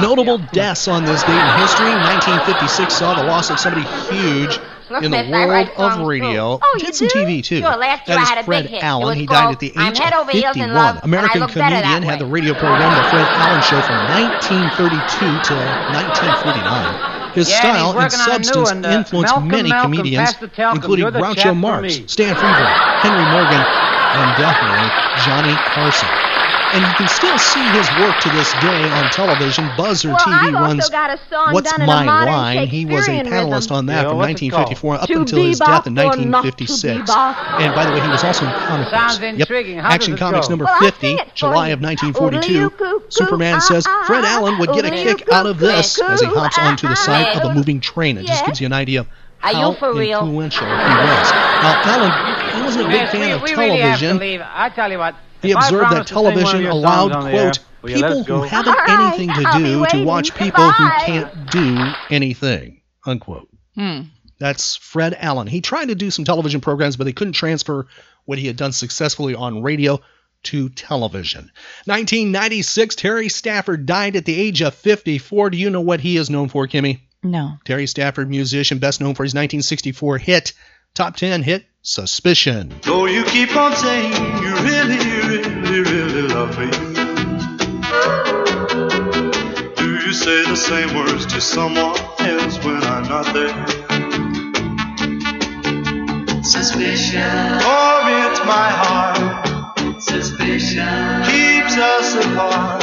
Notable deaths on this date in history. 1956 saw the loss of somebody huge in the world of radio. Oh, Did some? TV too. Sure, last year I had a Fred big hit. Allen. He died at the age of Over 51. Love, and I American Look Better That comedian had the radio program The Fred Allen Show from 1932 to 1949. His Yeah, style and working on a new substance one, uh, influenced Malcolm, many Malcolm, comedians, pass the talcum. including You're Groucho Marx. Stan Freberg, Henry Morgan, and definitely Johnny Carson. And you can still see his work to this day on television. Buzzer Well, TV I've runs also got a song What's My Line? He was a panelist rhythm. on that Yeah, from 1954 up To until his death in or not to 1956. And by the way, he was also in comic Sounds books. intriguing. Yep. How Action Comics go? number Well, 50, sing it for July of 1942. Oodle-oo-coo-coo, Superman says, ah, Fred ah, Allen would get a kick out of this as he hops onto the side ah, of a moving train. It just gives you an idea of Are you how for real? influential he was. Now, Allen, he wasn't a big Miss, fan we, of we really have to television. leave. I tell you what. He if observed that to sing one of television allowed, songs on the air, quote, will you let people us who haven't All right, anything to I'll do to watch people who can't do anything, unquote. Hmm. That's Fred Allen. He tried to do some television programs, but they couldn't transfer what he had done successfully on radio to television. 1996, Terry Stafford died at the age of 54. Do you know what he is known for, Kimmy? No. Terry Stafford, musician, best known for his 1964 hit, top 10 hit, Suspicion. Though you keep on saying you really, really, really love me. Do you say the same words to someone else when I'm not there? Suspicion. Or it's my heart. Suspicion. Keeps us apart.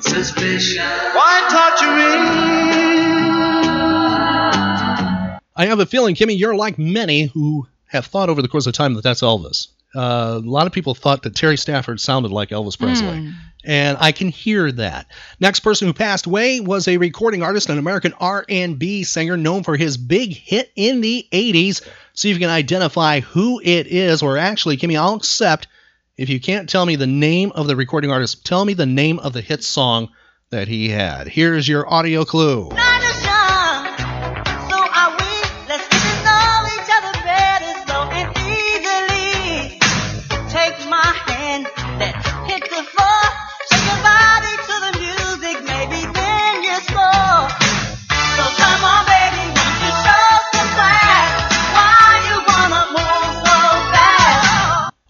Suspicion. Why torture me? Ah. I have a feeling, Kimmy, you're like many who have thought over the course of time that that's Elvis. Uh, a lot of people thought that Terry Stafford sounded like Elvis Presley, and I can hear that. Next person who passed away was a recording artist, an American R&B singer known for his big hit in the '80s. See if you can identify who it is, or actually, Kimmy, I'll accept if you can't tell me the name of the recording artist. Tell me the name of the hit song that he had. Here's your audio clue.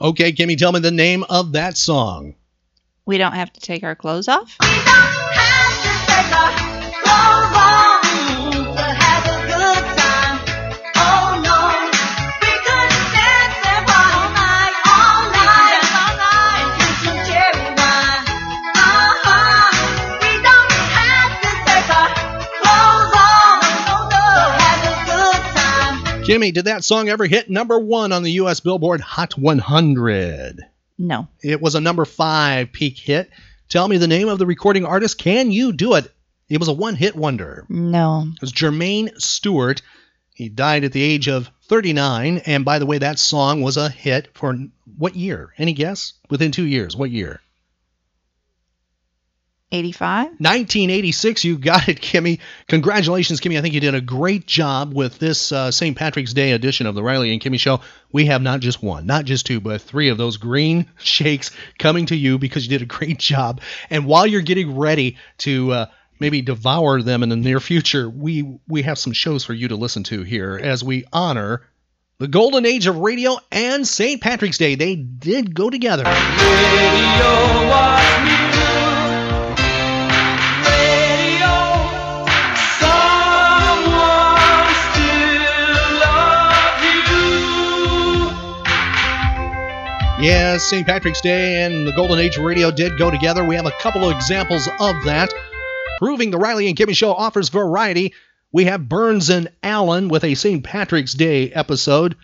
Okay, Kimmy, tell me the name of that song. We don't have to take our clothes off? Kimmy, did that song ever hit number one on the U.S. Billboard Hot 100? No. It was a number five peak hit. Tell me the name of the recording artist. Can you do it? It was a one hit wonder. No. It was Jermaine Stewart. He died at the age of 39. And by the way, that song was a hit for what year? Any guess? Within two years, what year? 85? 1986. You got it, Kimmy. Congratulations, Kimmy. I think you did a great job with this uh, St. Patrick's Day edition of the Riley and Kimmy Show. We have not just one, not just two, but three of those green shakes coming to you because you did a great job. And while you're getting ready to uh, maybe devour them in the near future, we we have some shows for you to listen to here as we honor the golden age of radio and St. Patrick's Day. They did go together. Yes, St. Patrick's Day and the Golden Age Radio did go together. We have a couple of examples of that. Proving the Riley and Kimmy Show offers variety, we have Burns and Allen with a St. Patrick's Day episode.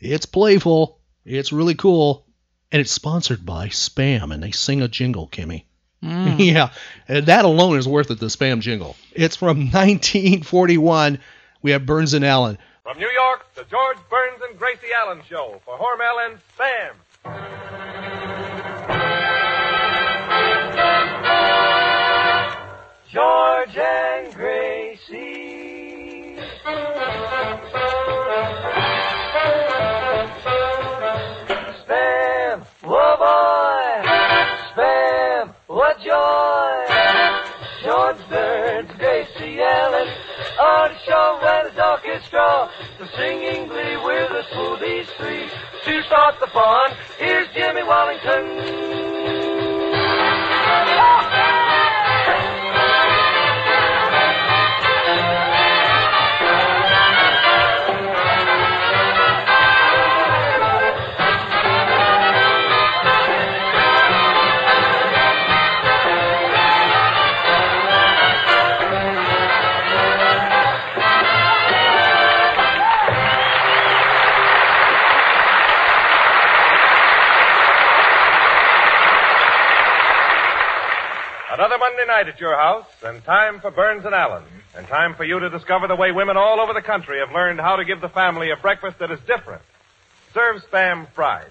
It's playful, it's really cool, and it's sponsored by Spam, and they sing a jingle, Kimmy. Mm. yeah, and that alone is worth it, the Spam jingle. It's from 1941. We have Burns and Allen. From New York, the George Burns and Gracie Allen Show for Hormel and Spam. George and Gracie. Spam, whoa boy. Spam, what joy. George Burns, Gracie Allen. On the show where the dark is straw. The singing glee with the smoothies free. To start the fun, here's Jimmy Wallington. Another Monday night at your house, and time for Burns and Allen. And time for you to discover the way women all over the country have learned how to give the family a breakfast that is different. Serve Spam fried.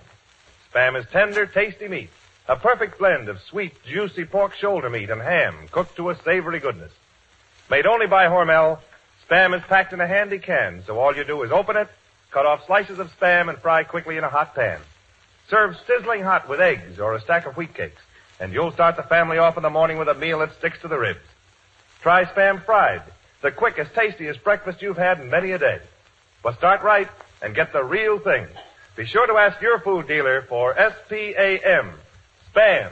Spam is tender, tasty meat. A perfect blend of sweet, juicy pork shoulder meat and ham cooked to a savory goodness. Made only by Hormel, Spam is packed in a handy can, so all you do is open it, cut off slices of Spam, and fry quickly in a hot pan. Serve sizzling hot with eggs or a stack of wheat cakes, and you'll start the family off in the morning with a meal that sticks to the ribs. Try Spam fried, the quickest, tastiest breakfast you've had in many a day. But start right and get the real thing. Be sure to ask your food dealer for S-P-A-M, Spam.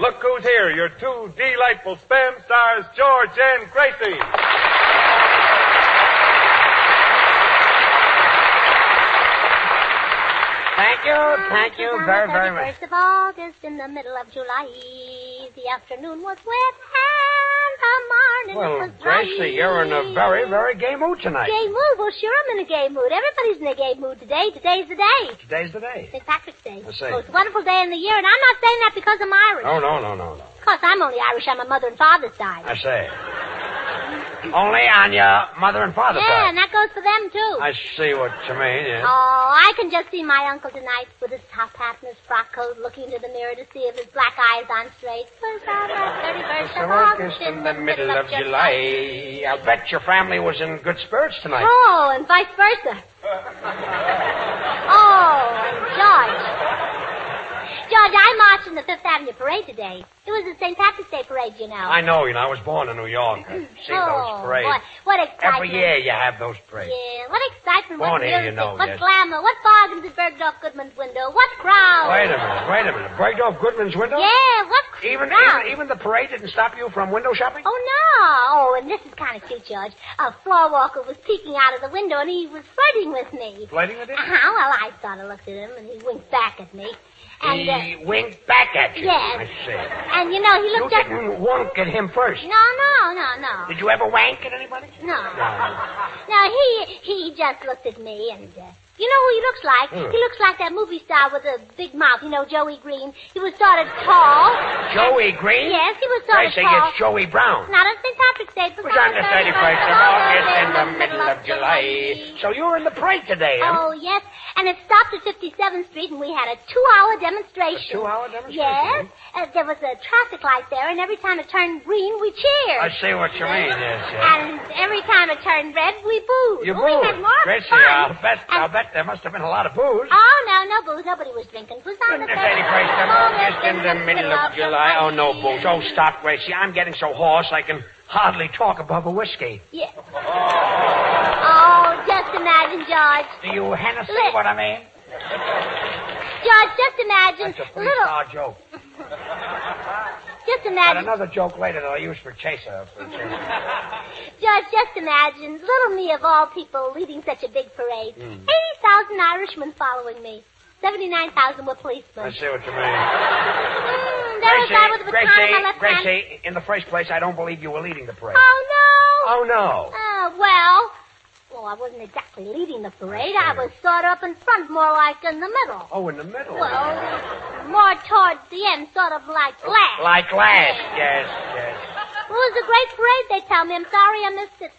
And look who's here, your two delightful Spam stars, George and Gracie. Thank you, thank you very, very much. First of August in the middle of July, the afternoon was wet and the morning Well. Gracie, you're in a very, very gay mood tonight. Gay mood? Well, sure, I'm in a gay mood. Everybody's in a gay mood today. Today's the day. Today's the day. St. Patrick's Day. I see. Oh, Most wonderful day in the year, and I'm not saying that because I'm Irish. Oh, no, no, no, no. Of course, I'm only Irish on my mother and father's side. I say. Only on your mother and father's yeah, and that goes for them, too. I see what you mean, yeah. Oh, I can just see my uncle tonight with his top hat and his frock coat looking into the mirror to see if his black eye is on straight. First the 31st So of August in the middle of July. I'll bet your family was in good spirits tonight. Oh, and vice versa. oh, George. George, I marched in the Fifth Avenue Parade today. It was the St. Patrick's Day Parade, you know. I know, you know, I was born in New York. I've seen oh, those parades. Boy, what excitement. Every year you have those parades. Yeah, what excitement, Born what here, music, you know, what yes. glamour, what bargains at Bergdorf Goodman's window, what crowd. Wait a minute, wait a minute. Breaked off Goodman's window? Yeah, what Even, crowd. even even the parade didn't stop you from window shopping? Oh, no. Oh, and this is kind of cute, George. A floor walker was peeking out of the window, and he was flirting with me. Flirting with you? Uh-huh. Well, I sort of looked at him, and he winked back at me. And, he uh, winked back at you. Yes. I see. and you know, he You looked at... didn't wink at him first. No, no, no, no. Did you ever wank at anybody? No. No. No, he he just looked at me and uh, You know who he looks like? Who? He looks like that movie star with the big mouth. You know, Joey Green. He was sort of tall. Joey Green? Yes, he was sort Gracie, of tall. I say it's Joey Brown. Not on St. Patrick's Day. It was on the 31st of August in the middle of July. So you were in the parade today, huh? Oh, yes. And it stopped at 57th Street, and we had a two-hour demonstration. A two-hour demonstration? Yes. Uh, there was a traffic light there, and every time it turned green, we cheered. I see what you mean, yes, yes. And every time it turned red, we booed. You Oh, We had more Gracie, fun. I'll bet, I'll bet there must have been a lot of booze. Oh, no, no booze. Nobody was drinking. It was on the The 31st of August in the middle of July. Oh, no booze. Oh, stop, Gracie. I'm getting so hoarse I can hardly talk above a whiskey. Yeah. Oh, oh just imagine, George. Do you Hennessy Li- what I mean? George, just imagine. That's a little, three-star joke. Just Got imagine. another joke later that I use for Chaser. For chaser. George, just imagine. Little me of all people leading such a big parade. Hmm. 80,000 Irishmen following me. 79,000 were policemen. I see what you mean. Mm, there was I with a baton in my left hand. Gracie, in the first place, I don't believe you were leading the parade. Oh, no. Oh, no. Oh, well. Well, I wasn't exactly leading the parade. I was sort of up in front, more like in the middle. Oh, in the middle. Well, more towards the end, sort of like oh, last. Like last, yes, yes. Well, It was a great parade, they tell me. I'm sorry I missed it.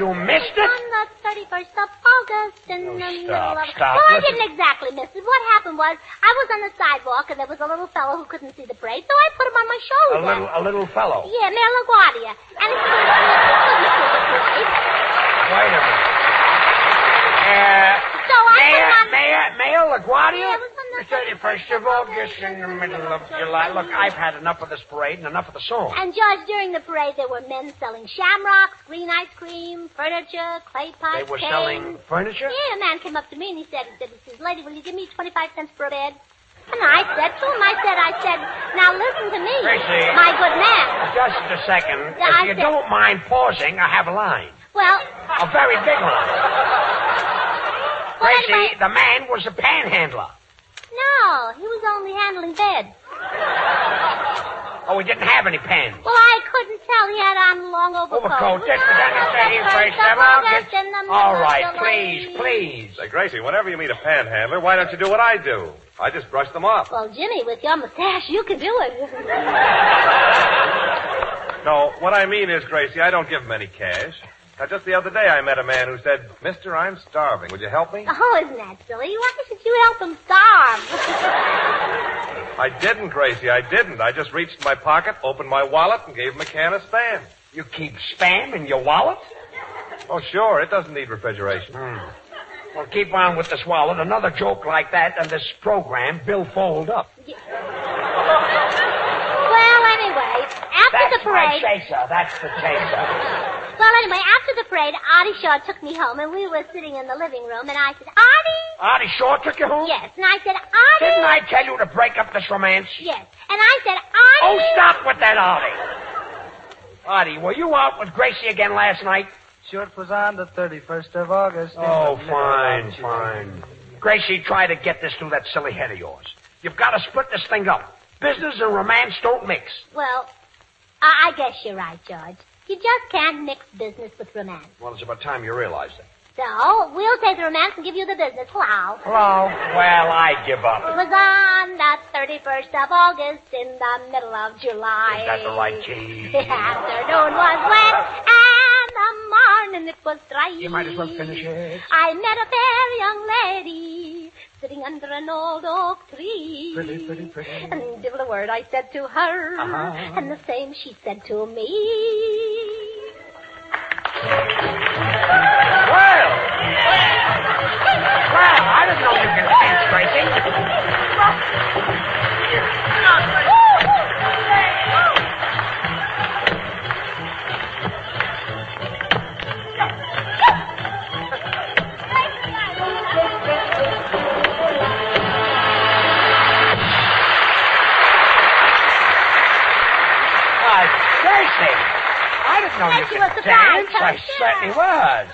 You missed it? On the 31st of August in the stop, middle of... stop. Well, I didn't exactly miss it. What happened was, I was on the sidewalk and there was a little fellow who couldn't see the parade, so I put him on my shoulder. A little, a little fellow. Yeah, Mayor LaGuardia. And he couldn't see the parade. Wait a minute. Uh, Mayor, on... Mayor, Mayor LaGuardia? Yeah, it was on The 31st of August in the middle of July. Look, I've had enough of this parade and enough of the song. And George, during the parade, there were men selling shamrocks, green ice cream, furniture, clay pots, They were canes. selling furniture? Yeah, a man came up to me and he said, he said, lady, will you give me 25 cents for a bed? And I said to him, I said, I said, now listen to me, Gracie. my good man. Just a second. If I you said- don't mind pausing, I have a line. Well, A very big line. Gracie, the man was a panhandler. no, he was only handling beds. Oh, he didn't have any pens. Well, I couldn't tell. He had on a long overcoat. Overcoat, just was on the 31st of August. in the middle All of right, July. please, please. Say, Gracie, whenever you meet a panhandler, why don't you do what I do? I just brush them off. Well, Jimmy, with your mustache, you can do it. No, what I mean is, Gracie, I don't give them any cash. Now, just the other day, I met a man who said, Mister, I'm starving. Would you help me? Oh, isn't that silly? Why should you help him starve? I didn't, Gracie, I didn't. I just reached in my pocket, opened my wallet, and gave him a can of Spam. You keep spam in your wallet? Oh, sure, it doesn't need refrigeration. Hmm. Well, keep on with this wallet. Another joke like that, and this program, Bill fold up. Well, anyway, after That's the parade. my chaser. That's the chaser. Well, anyway, after the parade, Artie Shaw took me home, and we were sitting in the living room, and I said, Artie? Artie Shaw took you home? Yes. And I said, Artie? Didn't I tell you to break up this romance? Yes. And I said, Artie? Oh, stop with that, Artie. Artie, were you out with Gracie again last night? Sure, it was on the 31st of August. Oh, fine, fine. Gracie, try to get this through that silly head of yours. You've got to split this thing up. Business and romance don't mix. Well, I I guess you're right, George. You just can't mix business with romance. Well, it's about time you realized it. So, we'll take the romance and give you the business. Hello. Hello? Well, I give up. It was on the 31st of August in the middle of July. Is that the right key? The afternoon was wet and the morning it was dry. You might as well finish it. I met a fair young lady sitting under an old oak tree. Pretty, pretty, pretty. And divil a word I said to her, Uh-huh. and the same she said to me. Well, well, I didn't know if you could dance, Gracie. Know you Thank you, could a surprise, dance. I certainly was.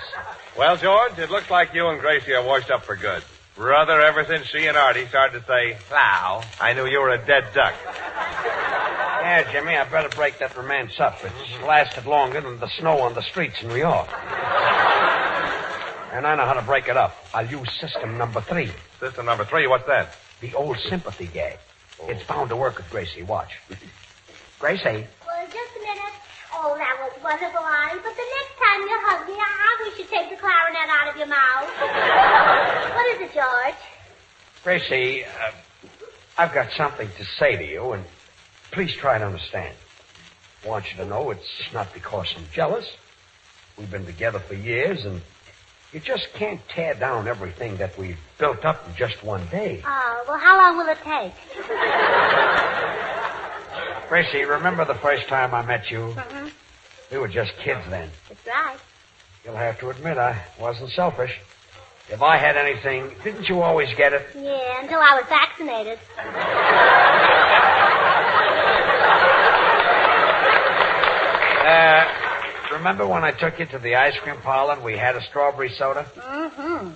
Well, George, it looks like you and Gracie are washed up for good. Brother, ever since she and Artie started to say, plow, I knew you were a dead duck. Yeah, Jimmy, I better break that romance up. It's mm-hmm. lasted longer than the snow on the streets in New York. And I know how to break it up. I'll use system number three. System number three, what's that? The old sympathy gag. It's oh. bound to work with Gracie. Watch. Gracie, Well, just a minute. Oh, that was wonderful, Artie. But the next time you hug me, I, I wish you'd take the clarinet out of your mouth. what is it, George? Gracie, uh, I've got something to say to you, and please try to understand. I want you to know it's not because I'm jealous. We've been together for years, and you just can't tear down everything that we've built up in just one day. Oh, well, how long will it take? Gracie, remember the first time I met you? Mhm. We were just kids then. That's right. You'll have to admit I wasn't selfish. If I had anything, didn't you always get it? Yeah, until I was vaccinated. Uh, remember when I took you to the ice cream parlor and we had a strawberry soda? Mm-hmm.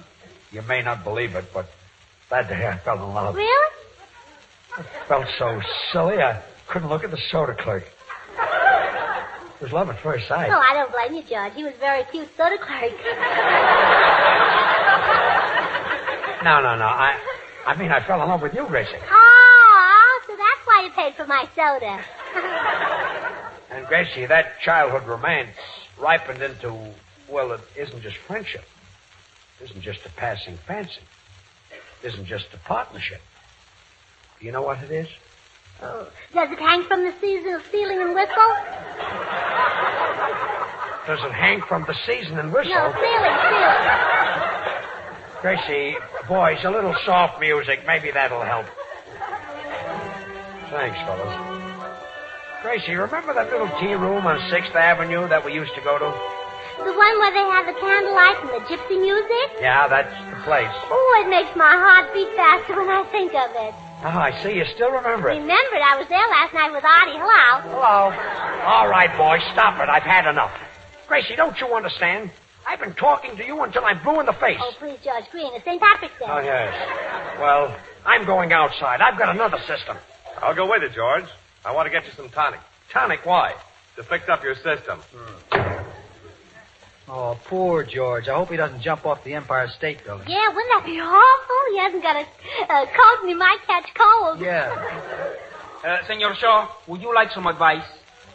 You may not believe it, but that day I fell in love. Really? I felt so silly I couldn't look at the soda clerk. It was love at first sight. Oh, I don't blame you, George. He was very cute soda clerk. No, no, no. I, I mean, I fell in love with you, Gracie. Oh, so that's why you paid for my soda. And Gracie, that childhood romance ripened into, well, it isn't just friendship. It isn't just a passing fancy. It isn't just a partnership. Do you know what it is? Oh. Does it hang from the season ceiling and whistle? Does it hang from the season and whistle? No, ceiling, ceiling. Gracie, boys, a little soft music. Maybe that'll help. Thanks, fellas. Gracie, remember that little tea room on 6th Avenue that we used to go to? The one where they have the candlelight and the gypsy music? Yeah, that's the place. Oh, it makes my heart beat faster when I think of it. Oh, I see. You still remember it. Remembered, I was there last night with Artie. Hello. Hello. All right, boys, stop it. I've had enough. Gracie, don't you understand? I've been talking to you until I'm blue in the face. Oh, please, George Green. It's St. Patrick's Day. Oh, yes. Well, I'm going outside. I've got another system. I'll go with you, George. I want to get you some tonic. Tonic, why? To fix up your system. Hmm. Oh, poor George. I hope he doesn't jump off the Empire State Building. Yeah, wouldn't that be awful? He hasn't got a, a coat and he might catch cold. Yeah. Uh, Senor Shaw, would you like some advice?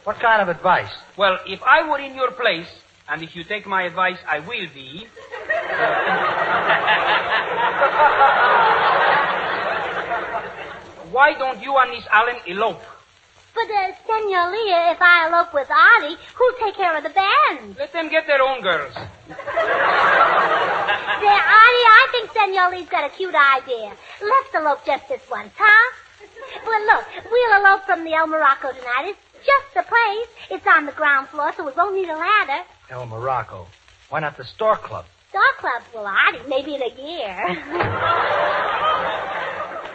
What kind of advice? Well, if I were in your place, and if you take my advice, I will be. Why don't you and Miss Allen elope? But, uh, Senor Leah, if I elope with Artie, who'll take care of the band? Let them get their own girls. There, Artie, I think Senor Lee's got a cute idea. Let's elope just this once, huh? Well, look, we'll elope from the El Morocco tonight. It's just the place. It's on the ground floor, so we won't need a ladder. El Morocco. Why not the Stork Club? Stork Club, well, Artie, maybe in a year.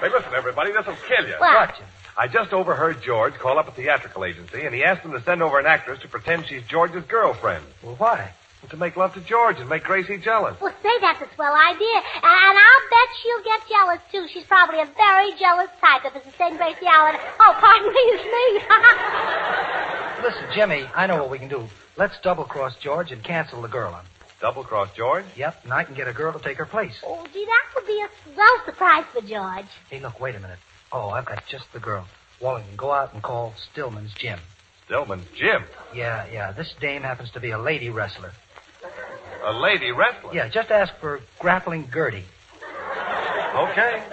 Hey, listen, everybody, this'll kill you. What? I just overheard George call up a theatrical agency, and he asked them to send over an actress to pretend she's George's girlfriend. Well, why? To make love to George and make Gracie jealous. well, say, that's a swell idea. And, and I'll bet she'll get jealous, too. She's probably a very jealous type if it's the same Gracie Allen. Oh, pardon me, it's me. Listen, Jimmy, I know what we can do. Let's double cross George and cancel the girl on. Double cross George? Yep, and I can get a girl to take her place. oh, gee, that would be a swell surprise for George. Hey, look, wait a minute. Oh, I've got just the girl. Wallington, go out and call Stillman's gym. Stillman's gym. Yeah, yeah. This dame happens to be a lady wrestler. A lady wrestler. Yeah, just ask for Grappling Gertie. Okay.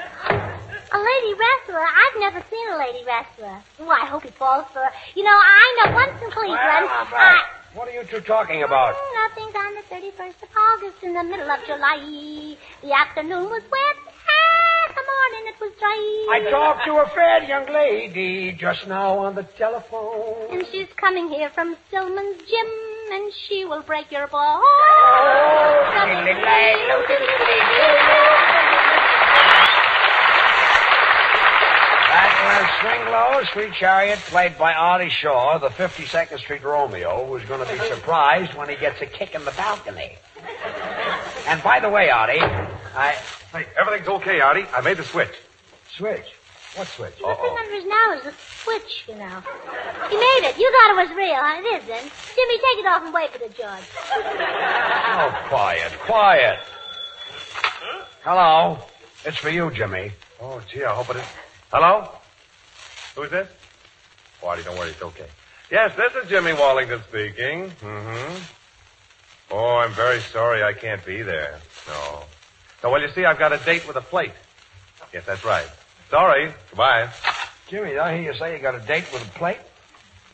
A lady wrestler? I've never seen a lady wrestler. Oh, I hope he falls for her. You know, I know once in Cleveland. Well, I'm I... What are you two talking about? Mm, nothing's on the 31st of August in the middle of July. The afternoon was wet, Ah, and the morning it was dry. I talked to a fair young lady just now on the telephone. And she's coming here from Stillman's gym, and she will break your ball. Oh, that was Swing Low, Sweet Chariot, played by Artie Shaw, the 52nd Street Romeo, who's going to be surprised when he gets a kick in the balcony. And by the way, Artie, I... Hey, everything's okay, Artie. I made the switch. Switch? What switch? The thing under his nose, is the switch, you know. He made it. You thought it was real, and It isn't. Jimmy, take it off and wait for the judge. Oh, quiet, quiet. Hello. It's for you, Jimmy. Oh, gee, I hope it is. Hello? Who's this? Oh, Artie, don't worry, it's okay. Yes, this is Jimmy Wallington speaking. Mm-hmm. Oh, I'm very sorry I can't be there. No. No, well, you see, I've got a date with a plate. Yes, that's right. Sorry. Goodbye. Jimmy, did I hear you say you got a date with a plate?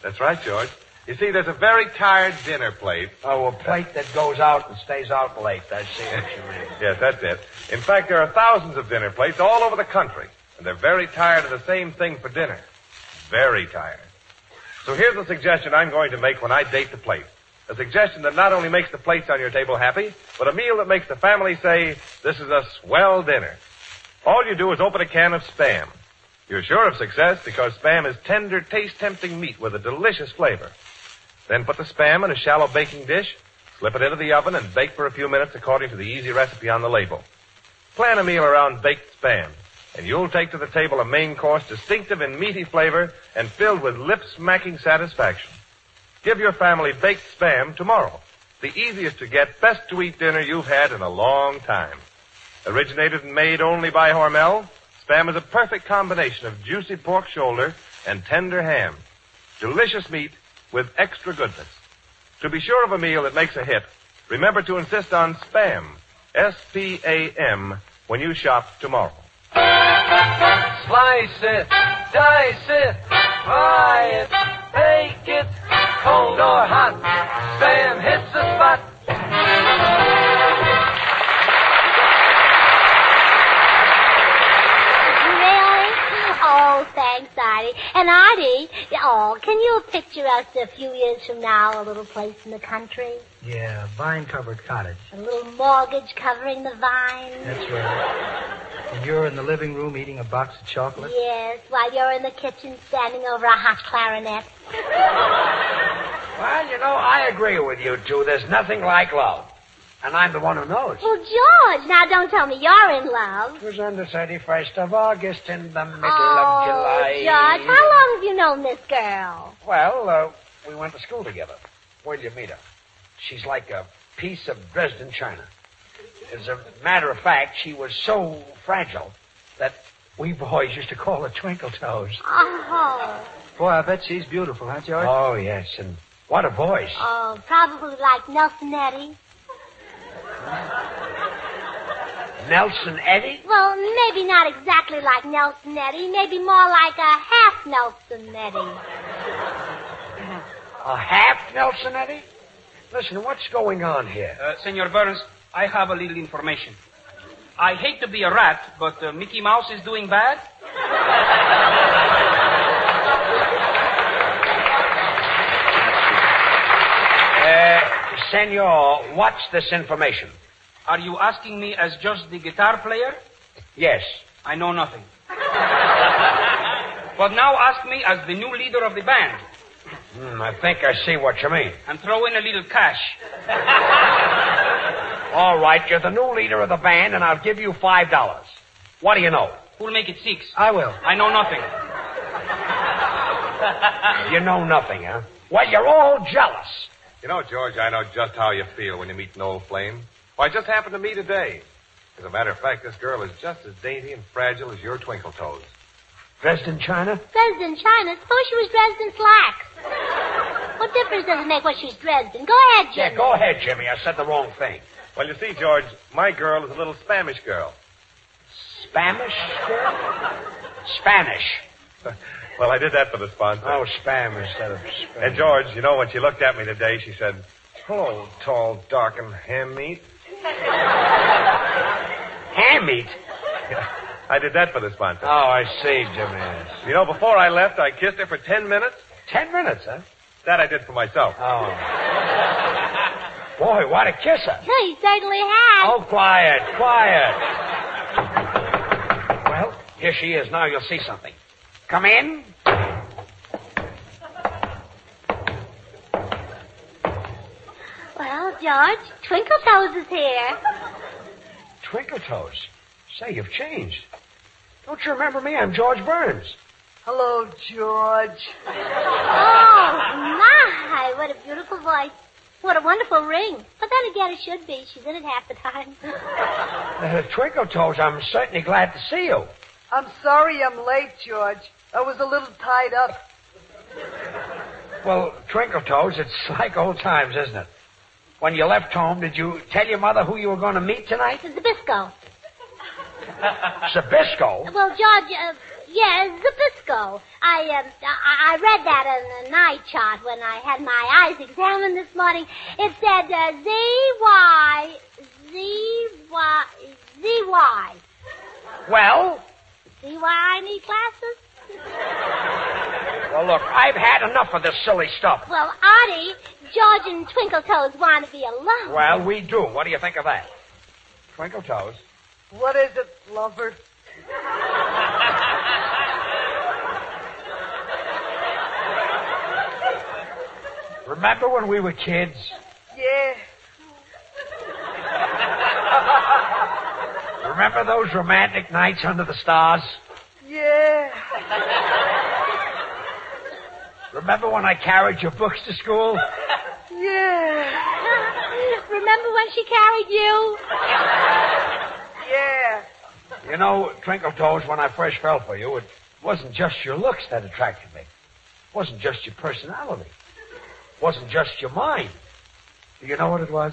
That's right, George. You see, there's a very tired dinner plate. Oh, a plate that goes out and stays out late. I see what you mean. Yes, that's it. In fact, there are thousands of dinner plates all over the country, and they're very tired of the same thing for dinner. Very tired. So here's a suggestion I'm going to make when I date the plate. A suggestion that not only makes the plates on your table happy, but a meal that makes the family say, this is a swell dinner. All you do is open a can of Spam. You're sure of success because Spam is tender, taste-tempting meat with a delicious flavor. Then put the Spam in a shallow baking dish, slip it into the oven, and bake for a few minutes according to the easy recipe on the label. Plan a meal around baked Spam, and you'll take to the table a main course distinctive in meaty flavor and filled with lip-smacking satisfaction. Give your family baked Spam tomorrow. The easiest to get, best to eat dinner you've had in a long time. Originated and made only by Hormel, Spam is a perfect combination of juicy pork shoulder and tender ham. Delicious meat with extra goodness. To be sure of a meal that makes a hit, remember to insist on Spam, S-P-A-M, when you shop tomorrow. Slice it, dice it, fry it, bake it, cold or hot. Spam hits the spot. And Artie, oh, can you picture us a few years from now, a little place in the country? Yeah, vine-covered cottage. A little mortgage covering the vine? That's right. And you're in the living room eating a box of chocolate? Yes, while you're in the kitchen standing over a hot clarinet. Well, you know, I agree with you two. There's nothing like love. And I'm the one who knows. Well, George, now don't tell me you're in love. It was on the 31st of August in the middle oh, of July. George, how long have you known this girl? Well, uh, we went to school together. Where'd you meet her? She's like a piece of Dresden china. As a matter of fact, she was so fragile that we boys used to call her Twinkle Toes. Oh. Boy, I bet she's beautiful, huh, George? Oh, yes, and what a voice. Oh, probably like Nelson Eddy. Nelson Eddy? Well, maybe not exactly like Nelson Eddy. Maybe more like a half Nelson Eddy. A half Nelson Eddy? Listen, what's going on here? Uh, Senor Burns, I have a little information. I hate to be a rat, but uh, Mickey Mouse is doing bad. Uh, senor, what's this information? Are you asking me as just the guitar player? Yes. I know nothing. but now ask me as the new leader of the band. Hmm, I think I see what you mean. And throw in a little cash. All right, you're the new leader of the band, and I'll give you five dollars. What do you know? Who'll make it six? I will. I know nothing. You know nothing, huh? Well, you're all jealous. You know, George, I know just how you feel when you meet an old flame. Well, I just happened to meet today. As a matter of fact, this girl is just as dainty and fragile as your twinkle toes. Dressed in China? Dressed in China. Suppose she was dressed in slacks. What difference does it make what she's dressed in? Go ahead, Jimmy. Yeah, go ahead, Jimmy. I said the wrong thing. Well, you see, George, my girl is a little Spanish girl. Spanish girl? Spanish. Well, I did that for the sponsor. Oh, spam instead of spam. And George, you know, when she looked at me today, she said, "Hello, tall, dark, and ham meat." Ham meat? I did that for the sponsor. Oh, I see, Jimmy. You know, before I left, I kissed her for ten minutes. Ten minutes, huh? That I did for myself. Oh. Boy, what a kisser. He certainly has. Oh, quiet, quiet. Well, here she is. Now you'll see something. Come in. Well, George, Twinkle Toes is here. Twinkle Toes. Say, you've changed. Don't you remember me? I'm George Burns. Hello, George. Oh, my, what a beautiful voice. What a wonderful ring. But then again, it should be. She's in it half the time. Uh, Twinkle Toes, I'm certainly glad to see you. I'm sorry I'm late, George. I was a little tied up. Well, Twinkle Toes, it's like old times, isn't it? When you left home, did you tell your mother who you were going to meet tonight? Zabisco. Sabisco. Well, George, uh, yeah, Zabisco. I, um, I, I read that on the night chart when I had my eyes examined this morning. It said uh, Z-Y, Z-Y, Z-Y. Well, Z-Y, I need glasses? Well, look, I've had enough of this silly stuff. Well, Artie, George and Twinkle Toes want to be alone. Well, we do. What do you think of that? Twinkle Toes. What is it, lover? Remember when we were kids? Yeah. Remember those romantic nights under the stars? Yeah. Remember when I carried your books to school? Yeah. Remember when she carried you? Yeah. You know, Twinkle Toes, when I first fell for you, it wasn't just your looks that attracted me. It wasn't just your personality. It wasn't just your mind. Do you know what it was?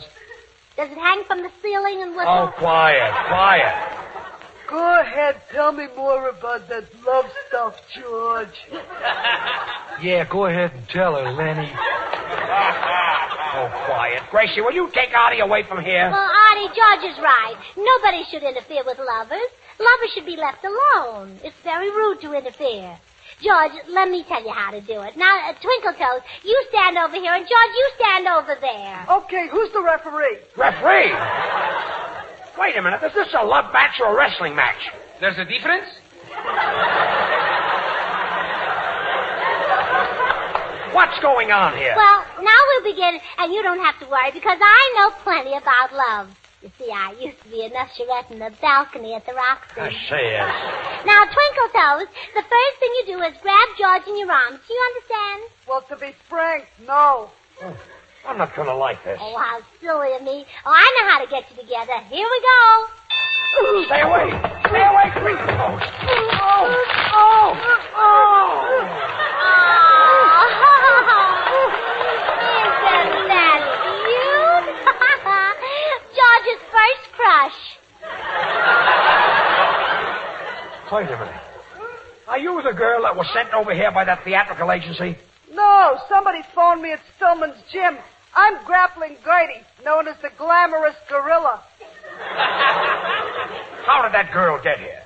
Does it hang from the ceiling and whistle? Oh, quiet, quiet. Go ahead, tell me more about that love stuff, George. Yeah, go ahead and tell her, Lenny. oh, quiet. Gracie, will you take Artie away from here? Well, Artie, George is right. Nobody should interfere with lovers. Lovers should be left alone. It's very rude to interfere. George, let me tell you how to do it. Now, uh, Twinkle Toes, you stand over here, and George, you stand over there. Okay, who's the referee? Referee? Wait a minute. Is this a love match or a wrestling match? There's a difference? What's going on here? Well, now we'll begin, and you don't have to worry because I know plenty about love. You see, I used to be an usherette in the balcony at the Roxy. I say it. Now, Twinkle Toes, the first thing you do is grab George in your arms. Do you understand? Well, to be frank, no. Oh. I'm not going to like this. Oh, how silly of me. Oh, I know how to get you together. Here we go. Stay away. Stay away, Twinkle Toes. Oh, oh, oh. Isn't that cute? George's first crush. Wait a minute. Are you the girl that was sent over here by that theatrical agency? No, somebody phoned me at Stillman's gym. I'm grappling Grady, known as the glamorous gorilla. How did that girl get here?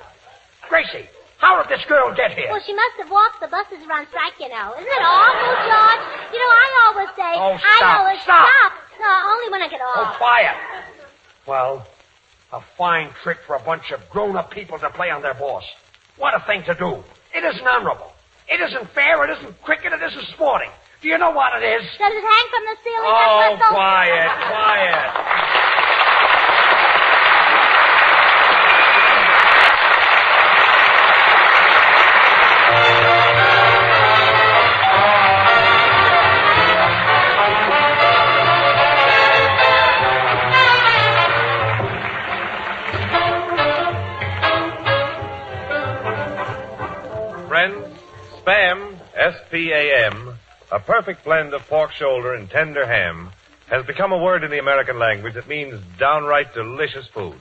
Gracie, how did this girl get here? Well, she must have walked. The buses are on strike, you know. Isn't it awful, George? You know, I always say, Oh, I always stop. stop. No, only when I get oh, off. Oh, quiet. Well, a fine trick for a bunch of grown-up people to play on their boss. What a thing to do. It isn't honorable. It isn't fair. It isn't cricket. It isn't sporting. Do you know what it is? Does it hang from the ceiling? Oh, quiet, quiet. S-P-A-M, a perfect blend of pork shoulder and tender ham, has become a word in the American language that means downright delicious food.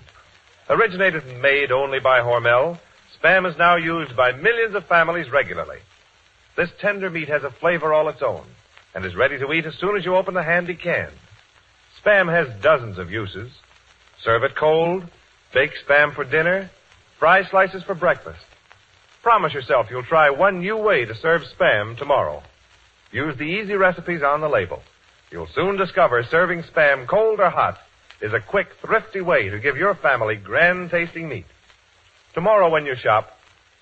Originated and made only by Hormel, Spam is now used by millions of families regularly. This tender meat has a flavor all its own and is ready to eat as soon as you open the handy can. Spam has dozens of uses. Serve it cold, bake spam for dinner, fry slices for breakfast. Promise yourself you'll try one new way to serve spam tomorrow. Use the easy recipes on the label. You'll soon discover serving spam cold or hot is a quick, thrifty way to give your family grand tasting meat. Tomorrow when you shop,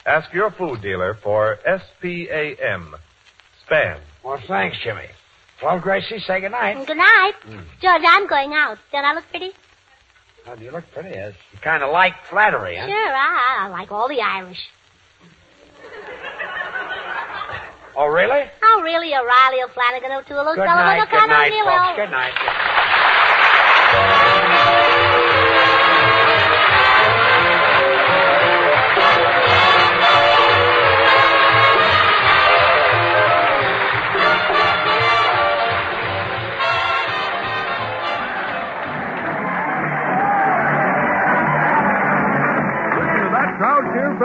ask your food dealer for S-P-A-M. Spam. Well, thanks, Jimmy. Well, Gracie, say goodnight. Mm, Good night. Mm. George, I'm going out. Don't I look pretty? Oh, you look pretty. Yes. You kind of like flattery, huh? Sure, I, I like all the Irish. Oh, really? Oh, really, O'Reilly, O'Flanagan, O'Toole, O'Sullivan, night, good night, O'Neill, folks. Good night.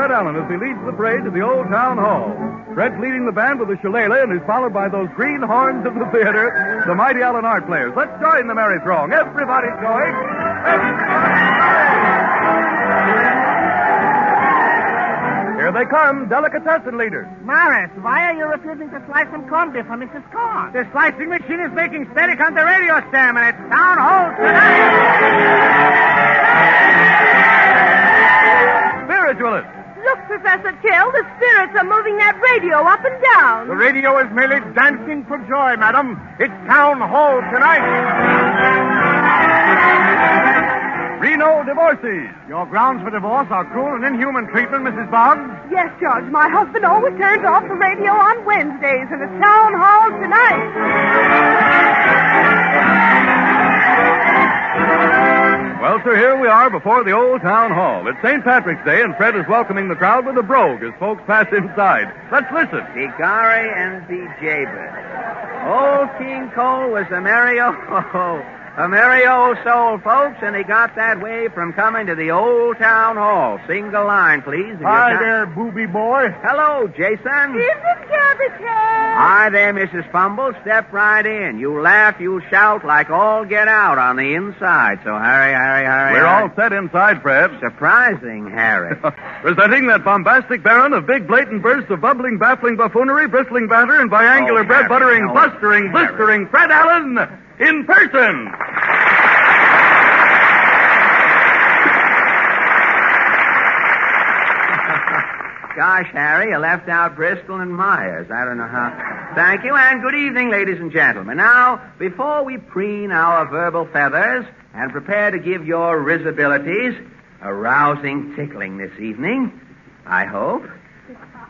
Fred Allen as he leads the parade to the old town hall. Fred's leading the band with the shillelagh and is followed by those green horns of the theater, the mighty Allen Art players. Let's join the merry throng. Everybody's going. Here they come, delicatessen leaders. Morris, why are you refusing to slice some corned beef for Mrs. Corn? The slicing machine is making static on the radio stem, and it's town hall tonight. Spiritualists. Look, Professor Till, the spirits are moving that radio up and down. The radio is merely dancing for joy, madam. It's town hall tonight. Reno divorces. Your grounds for divorce are cruel and inhuman treatment, Mrs. Boggs. Yes, George, my husband always turns off the radio on Wednesdays, and it's town hall tonight. Well, sir, here we are before the old town hall. It's St. Patrick's Day, and Fred is welcoming the crowd with a brogue as folks pass inside. Let's listen. Hikari and the Jabez. Old King Cole was a merry old, a merry old soul, folks, and he got that way from coming to the old town hall. Single line, please. of Hi town- there, booby boy. Hello, Jason. Is it Cabbage Hi there, Mrs. Fumble. Step right in. You laugh, you shout like all get out on the inside. So hurry, hurry, hurry. We're hurry. all set inside, Fred. Surprising, Harry. Presenting that bombastic baron of big blatant bursts of bubbling, baffling buffoonery, bristling batter, and biangular Oh, bread Harry, buttering, no. blustering, Harry. blistering Fred Allen in person. Gosh, Harry, you left out Bristol and Myers. I don't know how. Thank you, and good evening, ladies and gentlemen. Now, before we preen our verbal feathers and prepare to give your risibilities a rousing tickling this evening, I hope,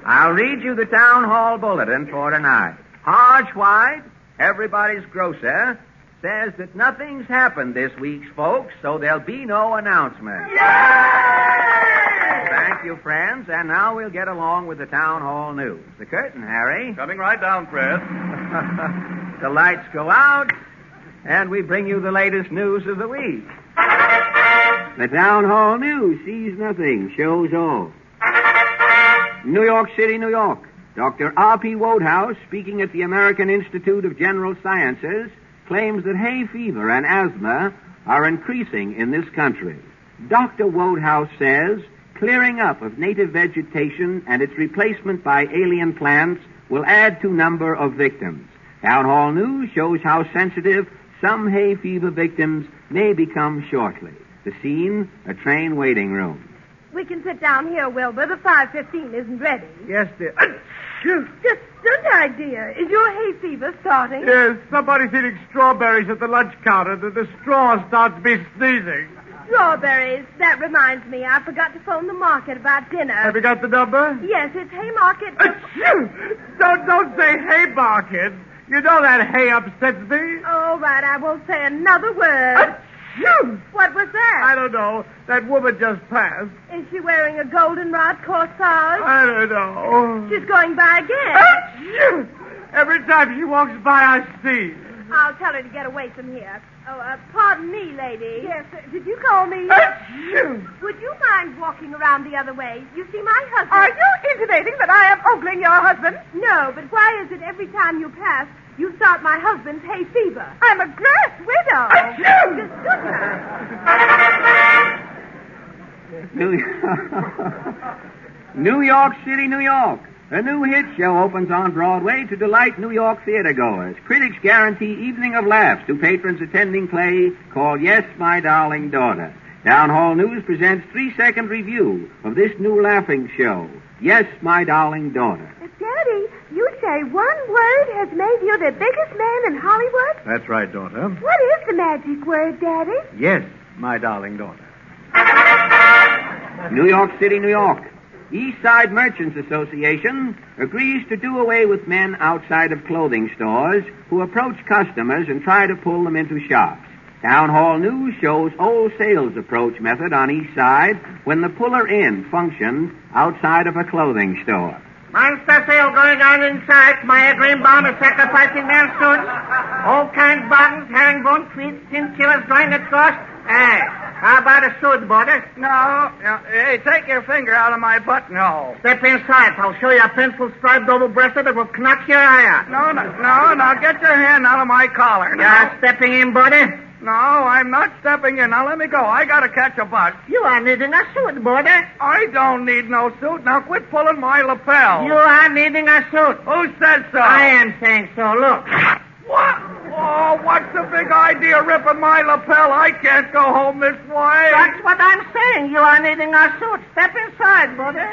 I'll read you the town hall bulletin for tonight. Hodge White, everybody's grocer, says that nothing's happened this week, folks, so there'll be no announcement. Thank you, friends. And now we'll get along with the town hall news. The curtain, Harry. Coming right down, Fred. the lights go out, and we bring you the latest news of the week. The town hall news sees nothing, shows all. New York City, New York. Dr. R.P. Wodehouse, speaking at the American Institute of General Sciences, claims that hay fever and asthma are increasing in this country. Dr. Wodehouse says clearing up of native vegetation and its replacement by alien plants will add to number of victims. Town Hall News shows how sensitive some hay fever victims may become shortly. The scene, a train waiting room. We can sit down here, Wilbur. The 515 isn't ready. Yes, dear. Just good idea. Is your hay fever starting? Yes, somebody's eating strawberries at the lunch counter. and the straw starts me sneezing. Strawberries. That reminds me. I forgot to phone the market about dinner. Have you got the number? Yes, it's Haymarket. Don't don't say Haymarket. You know that hay upsets me. All right, I won't say another word. What was that? I don't know. That woman just passed. Is she wearing a goldenrod corsage? I don't know. She's going by again. Every time she walks by, I see. I'll tell her to get away from here. Oh, uh, pardon me, lady. Yes, uh, did you call me? Would you mind walking around the other way? You see, my husband. Are you intimating that I am ogling your husband? No, but why is it every time you pass, you start my husband's hay fever? I'm a grass widow. Stood her. New, New York City, New York. A new hit show opens on Broadway to delight New York theatergoers. Critics guarantee evening of laughs to patrons attending play called Yes, My Darling Daughter. Town Hall News presents three-second review of this new laughing show, Yes, My Darling Daughter. Daddy, you say one word has made you the biggest man in Hollywood? That's right, daughter. What is the magic word, Daddy? Yes. my darling daughter. New York City, New York. East Side Merchants Association agrees to do away with men outside of clothing stores who approach customers and try to pull them into shops. Town Hall News shows old sales approach method on East Side when the puller in functioned outside of a clothing store. Monster sale going on inside. Maya Greenbaum is sacrificing their suits. All kinds of buttons, herringbone, tweeds, chinchillas, jointed cross. Hey, how about a suit, Border? No, no. Hey, take your finger out of my buttonhole. Step inside. I'll show you a pencil striped double breasted that will knock your eye out. No, no, no, no. Get your hand out of my collar. You're now. stepping in, Border? No, I'm not stepping in. Now let me go. I gotta catch a bus. You are needing a suit, Border. I don't need no suit. Now quit pulling my lapel. You are needing a suit. Who says so? I am saying so. Look. What? Oh, what's the big idea ripping my lapel? I can't go home this way. That's what I'm saying. You are needing a suit. Step inside, Border.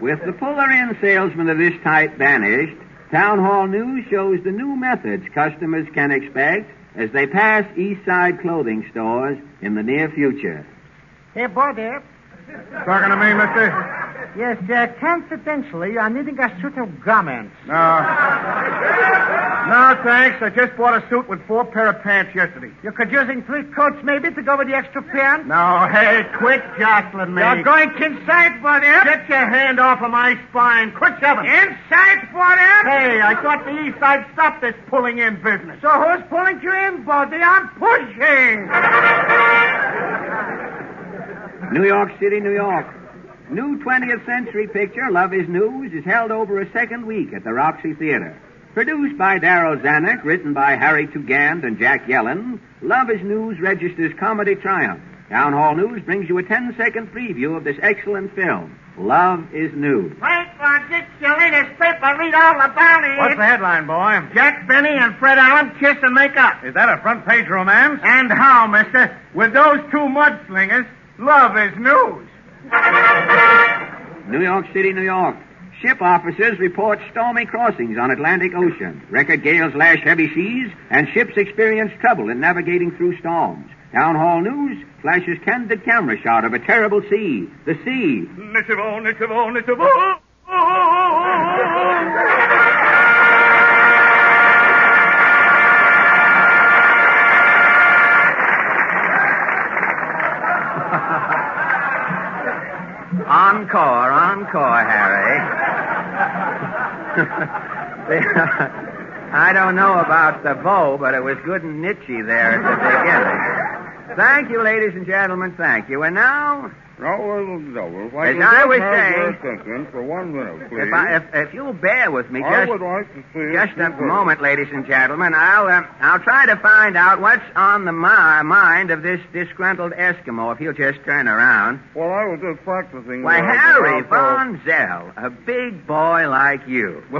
With the puller in salesman of this type banished, Town Hall News shows the new methods customers can expect as they pass East Side clothing stores in the near future. Hey, Border. Talking to me, mister? Yes, uh, confidentially, I'm needing a suit of garments. No. No, thanks. I just bought a suit with four pair of pants yesterday. You could use using three coats maybe to go with the extra pants? No, hey, quit jostling me. You're going inside, Border. Get your hand off of my spine. Quit shoving. Inside, Border. Hey, I thought the East Side stopped this pulling in business. So who's pulling you in, buddy? I'm pushing. New York City, New York. New 20th century picture, Love is News, is held over a second week at the Roxy Theater. Produced by Darryl Zanuck, written by Harry Tugend and Jack Yellen, Love is News registers comedy triumph. Town Hall News brings you a 10-second preview of this excellent film, Love is News. Wait for get your latest paper. Read all about it. What's the headline, boy? Jack Benny and Fred Allen kiss and make up. Is that a front page romance? And how, mister? With those two mudslingers, love is news. New York City, New York. Ship officers report stormy crossings on Atlantic Ocean. Record gales lash heavy seas, and ships experience trouble in navigating through storms. Town Hall News flashes candid camera shot of a terrible sea. The sea. Encore, Harry. I don't know about the bow, but it was good and nichey there at the beginning. Thank you, ladies and gentlemen. Thank you. And now, No, well, no, well, if I As could I was have saying- your for one minute, please. if, I, if, if you'll bear with me I just, would like to see just a moment, ladies and gentlemen, I'll uh, I'll try to find out what's on the mi- mind of this disgruntled Eskimo. If you'll just turn around. Well, I was just practicing. Why, Harry Von Zell, a big boy like you.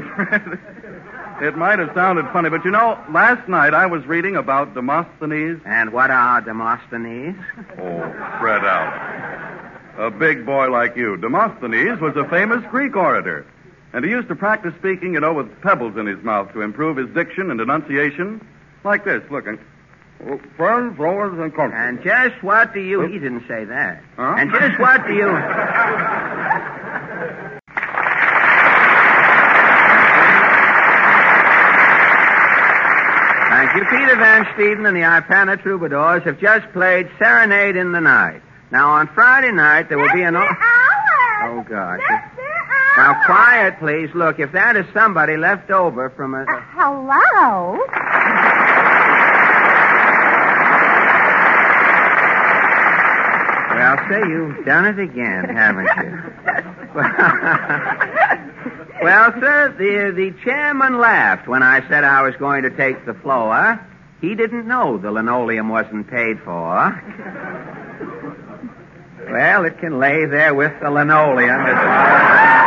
It might have sounded funny, but you know, last night I was reading about Demosthenes. And what are Demosthenes? Oh, Fred out. A big boy like you. Demosthenes was a famous Greek orator. And he used to practice speaking, you know, with pebbles in his mouth to improve his diction and enunciation. Like this, looking. Oh, Friends, rowers, and country. And just what do you... He didn't say that. Huh? And just what do you... You. Peter Van Steeden and the Ipana Troubadours have just played Serenade in the Night. Now, on Friday night, there will be an... Oh, God. Now, quiet, please. Look, if that is somebody left over from a... Hello? Well, say, you've done it again, haven't you? well, sir, the, the chairman laughed when I said I was going to take the floor. He didn't know the linoleum wasn't paid for. Well, it can lay there with the linoleum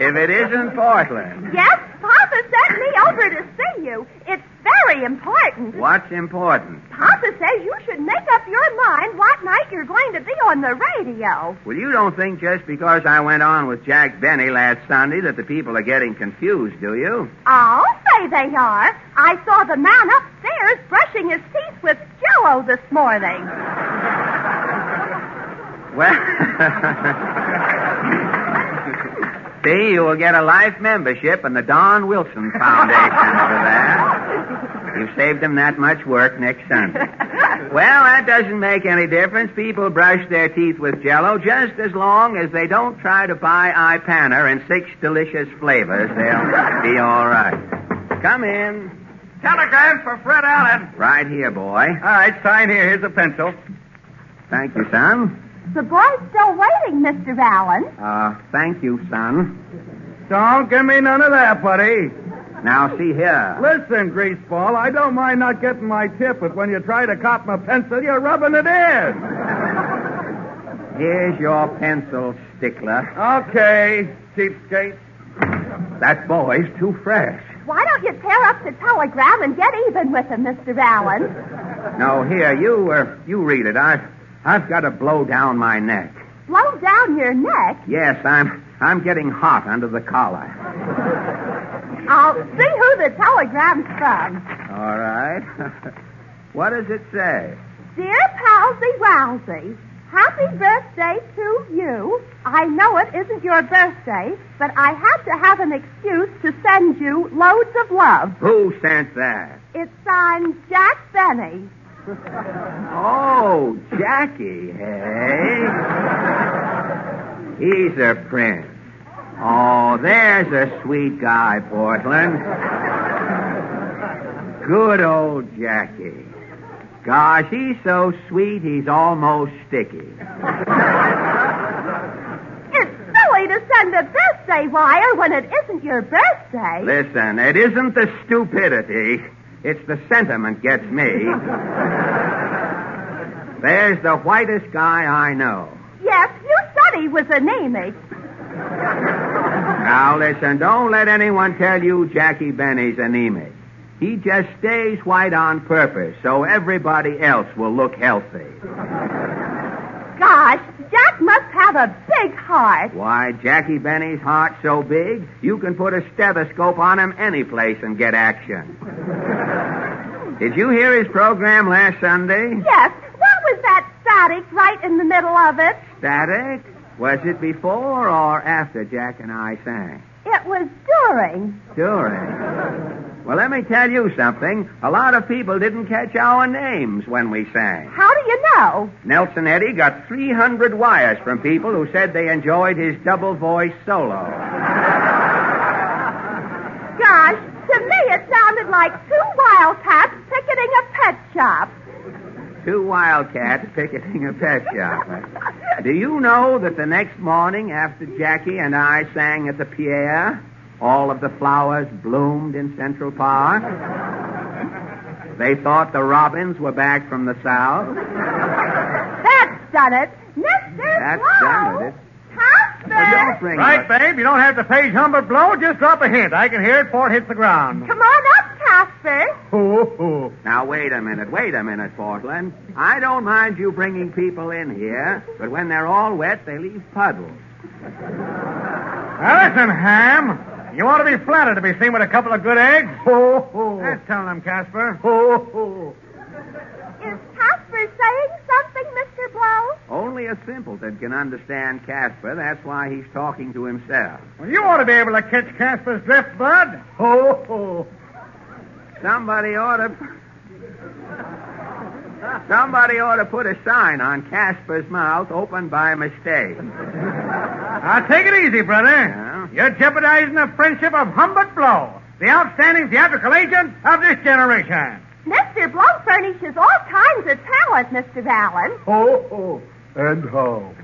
If it isn't Portland. Yes, Papa sent me over to see you. It's very important. What's important? Papa says you should make up your mind what night you're going to be on the radio. Well, you don't think just because I went on with Jack Benny last Sunday that the people are getting confused, do you? I'll say they are. I saw the man upstairs brushing his teeth with Jello this morning. Well, see, you will get a life membership in the Don Wilson Foundation for that. You've saved them that much work next Sunday. Well, that doesn't make any difference. People brush their teeth with Jello just as long as they don't try to buy Ipana in six delicious flavors. They'll be all right. Come in. Telegram for Fred Allen. Right here, boy. All right, sign here. Here's a pencil. Thank you, son. The boy's still waiting, Mr. Allen. Uh, thank you, son. Don't give me none of that, buddy. Now, see here. Listen, Greaseball, I don't mind not getting my tip, but when you try to cop my pencil, you're rubbing it in. Here's your pencil, stickler. Okay, cheapskate. That boy's too fresh. Why don't you tear up the telegram and get even with him, Mr. Allen? No, here, you, uh, you read it. I've, I've got to blow down my neck. Blow down your neck. Yes, I'm, I'm getting hot under the collar. I'll see who the telegram's from. All right. what does it say? Dear Palsy Rousey, happy birthday to you. I know it isn't your birthday, but I had to have an excuse to send you loads of love. Who sent that? It's signed Jack Benny. Oh, Jackie, hey? He's a prince. Oh, there's a sweet guy, Portland. Good old Jackie. Gosh, he's so sweet, he's almost sticky. It's silly to send a birthday wire when it isn't your birthday. Listen, it isn't the stupidity, it's the sentiment gets me. There's the whitest guy I know. Yes, you said he was anemic. Now listen, don't let anyone tell you Jackie Benny's anemic. He just stays white on purpose so everybody else will look healthy. Gosh, Jack must have a big heart. Why, Jackie Benny's heart so big, you can put a stethoscope on him any place and get action. Did you hear his program last Sunday? Yes, what was that static right in the middle of it? Static? Was it before or after Jack and I sang? It was during. During. Well, let me tell you something. A lot of people didn't catch our names when we sang. How do you know? Nelson Eddy got 300 wires from people who said they enjoyed his double voice solo. Gosh, to me it sounded like two wildcats picketing a pet shop. Two wildcats picketing a pet shop. Do you know that the next morning after Jackie and I sang at the Pierre, all of the flowers bloomed in Central Park? They thought the robins were back from the south. That's done it. Mr. That's Blow. done it. Casper. Right, up- babe. You don't have to page Humbert blow. Just drop a hint. I can hear it before it hits the ground. Come on up, Casper. Hoo, hoo. Now, wait a minute, wait a minute, Portland. I don't mind you bringing people in here, but when they're all wet, they leave puddles. Now, listen, Ham. You want to be flattered to be seen with a couple of good eggs? Ho, ho. That's telling them, Casper. Ho, ho. Is Casper saying something, Mr. Blow? Only a simpleton can understand Casper. That's why he's talking to himself. Well, you ought to be able to catch Casper's drift, Bud. Ho, ho. Somebody ought to. Somebody ought to put a sign on Casper's mouth open by mistake. Now, take it easy, brother. You're jeopardizing the friendship of Humbert Blow, the outstanding theatrical agent of this generation. Mr. Blow furnishes all kinds of talent, Mr. Allen. Oh, ho. And how?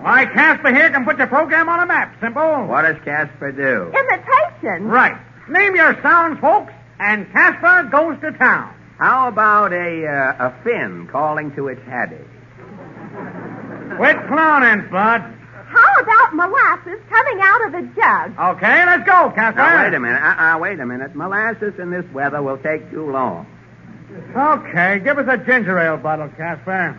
Why, Casper here can put your program on a map. Simple. What does Casper do? Imitation. Right. Name your sounds, folks, and Casper goes to town. How about a uh, a fin calling to its haddy? Quit clowning, Bud. How about molasses coming out of the jug. Okay, let's go, Casper. Now, wait a minute. Uh-uh, wait a minute. Molasses in this weather will take too long. Okay, give us a ginger ale bottle, Casper.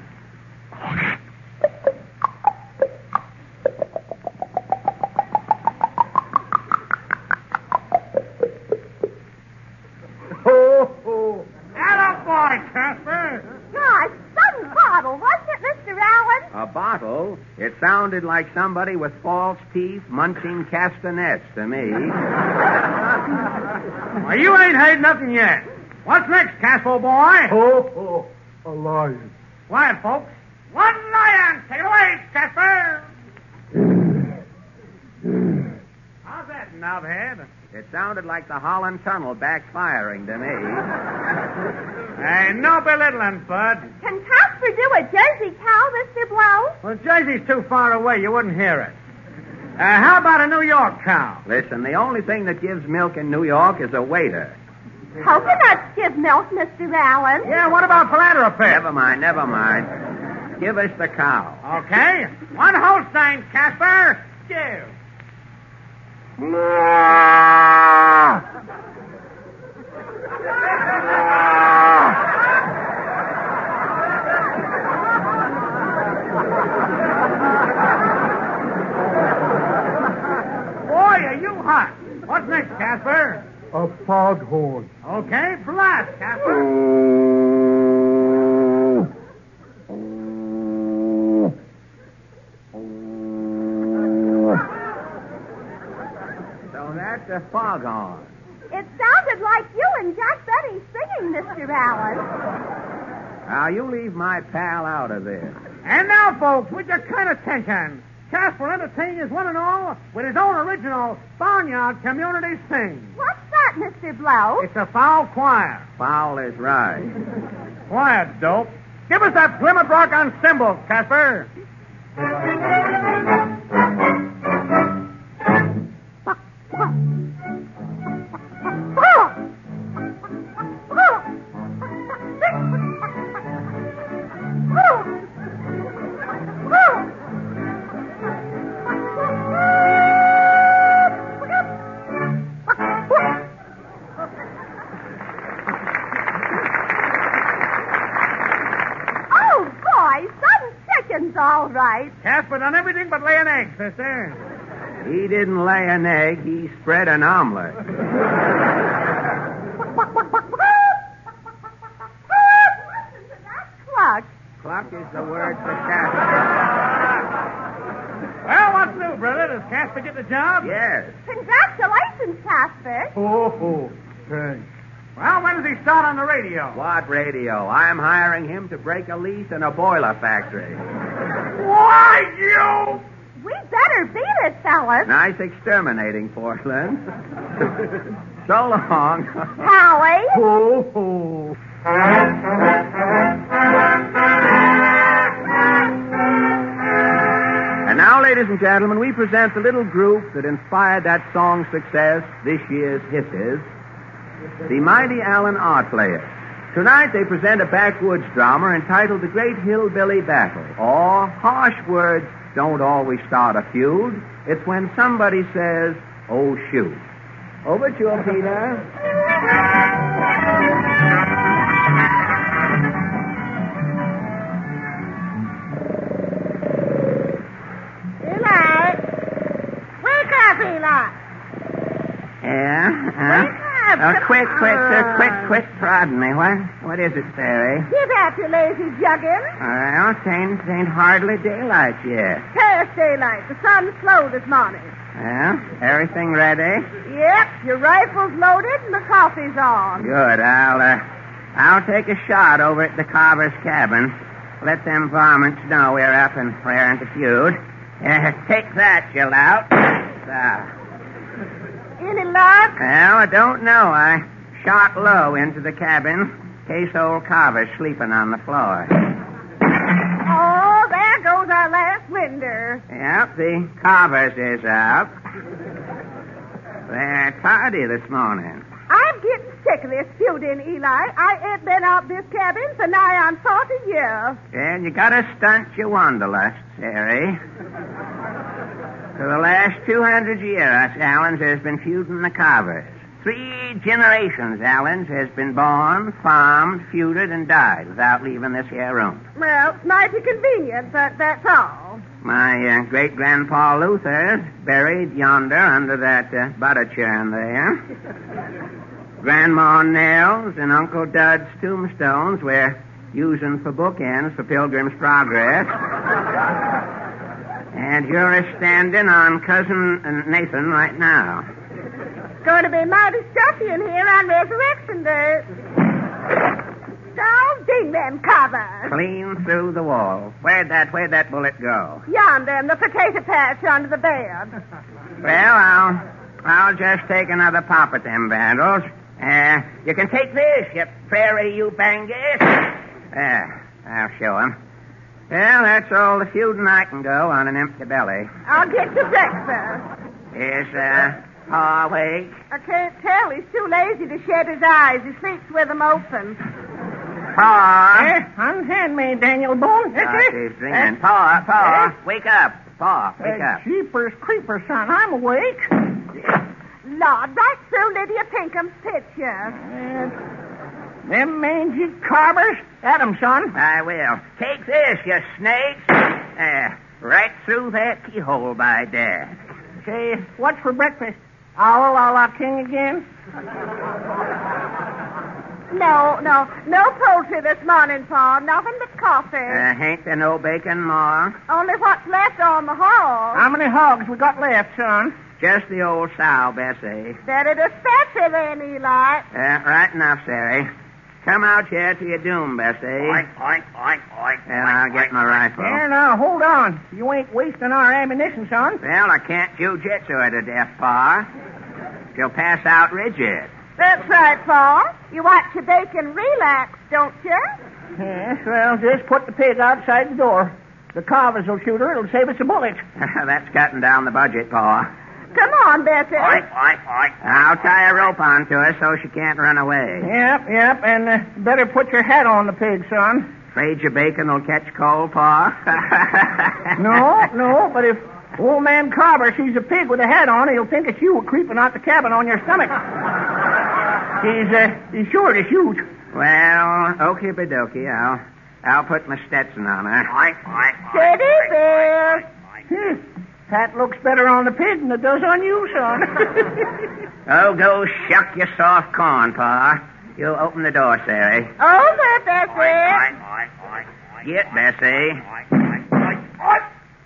Oh, oh. Attaboy, Casper. Gosh, some bottle, wasn't it, Mr. Allen? A? It sounded like somebody with false teeth munching castanets to me. Well, you ain't heard nothing yet. What's next, Casper boy? Oh, oh, a lion. Quiet, folks. One lion. Take it away, Casper. How's that, knobhead? It sounded like the Holland Tunnel backfiring to me. Hey, no belittling, Bud. Can Casper do a Jersey cow, Mr. Blow? Well, Jersey's too far away. You wouldn't hear it. Uh, how about a New York cow? Listen, the only thing that gives milk in New York is a waiter. Coconuts give milk, Mr. Allen. Yeah, what about philanthropy? Never mind, never mind. Give us the cow. Okay. One Holstein, Casper. Give. Boy, are you hot. What's next, Casper? A foghorn. Okay, blast, Casper. So that's a foghorn. It sounded like you and Jack Benny singing, Mr. Allen. Now, you leave my pal out of this. And now, folks, with your kind attention, Casper entertains us one and all with his own original Barnyard Community Sing. What's that, Mr. Blow? It's a foul choir. Foul is right. Quiet, dope. Give us that Plymouth Rock on cymbals, Casper. Didn't lay an egg, he spread an omelet. Cluck. Cluck is the word for Casper. Well, what's new, brother? Does Casper get the job? Yes. Congratulations, Casper. Oh, oh, thanks. Well, when does he start on the radio? What radio? I'm hiring him to break a lease in a boiler factory. Why, you? We better beat it, fellas. Nice exterminating, Portland. so long. Howie. Oh, oh. And now, ladies and gentlemen, we present the little group that inspired that song's success, this year's Hisses, the Mighty Allen Art Players. Tonight they present a backwoods drama entitled The Great Hillbilly Battle, or Harsh Words Don't Always Start a Feud. It's when somebody says, oh, shoot. Over to you, Peter. Eli. Wake up, Eli. Yeah? Huh? Oh, quick, quick, sir, quick, quick, prodding me. What, what is it, Fairy? Get at you, lazy juggin. Well, it ain't, it ain't hardly daylight yet. Past daylight. The sun's slow this morning. Well, everything ready? Yep, your rifle's loaded and the coffee's on. Good. I'll, uh, I'll take a shot over at the carver's cabin. Let them varmints know we're up and in the feud. Uh, take that, you lout. So, Any luck? well, I don't know. I shot low into the cabin case old Carver's sleeping on the floor. Oh, there goes our last winder. Yep, the Carvers is up. They're tardy this morning. I'm getting sick of this feuding, Eli. I ain't been out this cabin for nigh on 40 years. And you got a stunt your wanderlust, Harry. For the last 200 years, Allens has been feuding the Carvers. Three generations, Allens has been born, farmed, feuded, and died without leaving this here room. Well, mighty convenient, but that's all. My uh, great grandpa Luther's buried yonder under that uh, butter churn there. Grandma Nell's and Uncle Dud's tombstones we're using for bookends for Pilgrim's Progress. And you're a standing on Cousin Nathan right now. It's going to be mighty stuffy in here on Resurrection Day. So ding them covers. Clean through the wall. Where'd that where'd that bullet go? Yonder in the potato patch under the bed. Well, I'll I'll just take another pop at them vandals. Uh, you can take this, you prairie you bangus. There, I'll show 'em. Well, that's all the feuding I can go on an empty belly. I'll get you breakfast. Is uh, Pa awake? I can't tell. He's too lazy to shut his eyes. He sleeps with them open. Pa? Eh, unhand me, Daniel Boone. Ah, she's dreaming. Pa, Pa, wake up. Pa, wake up. Jeepers creepers, son. I'm awake. Lord, right through Lydia Pinkham's picture. Them mangy carvers. At 'em, son. I will. Take this, you snakes. Uh, right through that keyhole by Dad. Say, what's for breakfast? Owl a la king again? No, no, no poultry this morning, Pa. Nothing but coffee. Uh, ain't there no bacon, Ma? Only what's left on the hog. How many hogs we got left, son? Just the old sow, Bessie. Better dispatch then, Eli. Uh, right enough, Sari. Come out here to your doom, Bessie. Oink, oink, oink, oink. And I'll get my rifle. Here, now, hold on. You ain't wasting our ammunition, son. Well, I can't jujitsu her to death, Pa. She'll pass out rigid. That's right, Pa. You watch your bacon relax, don't you? Yes, well, just put the pig outside the door. The carvers will shoot her. It'll save us a bullet. That's cutting down the budget, Pa. Come on, Bessie. Oink, oink, oink. I'll tie a rope onto her so she can't run away. Yep, yep, and uh, better put your hat on the pig, son. Afraid your bacon will catch cold, Pa? No, no, but if old man Carver sees a pig with a hat on, he'll think it's you creeping out the cabin on your stomach. He's, uh, he's sure to shoot. Well, okie dokie. I'll, I'll put my Stetson on her. Oink, oink, Teddy bear. Hmm. Hat looks better on the pig than it does on you, son. Oh, go shuck your soft corn, Pa. You open the door, Sari. Over, Bessie. Get Bessie.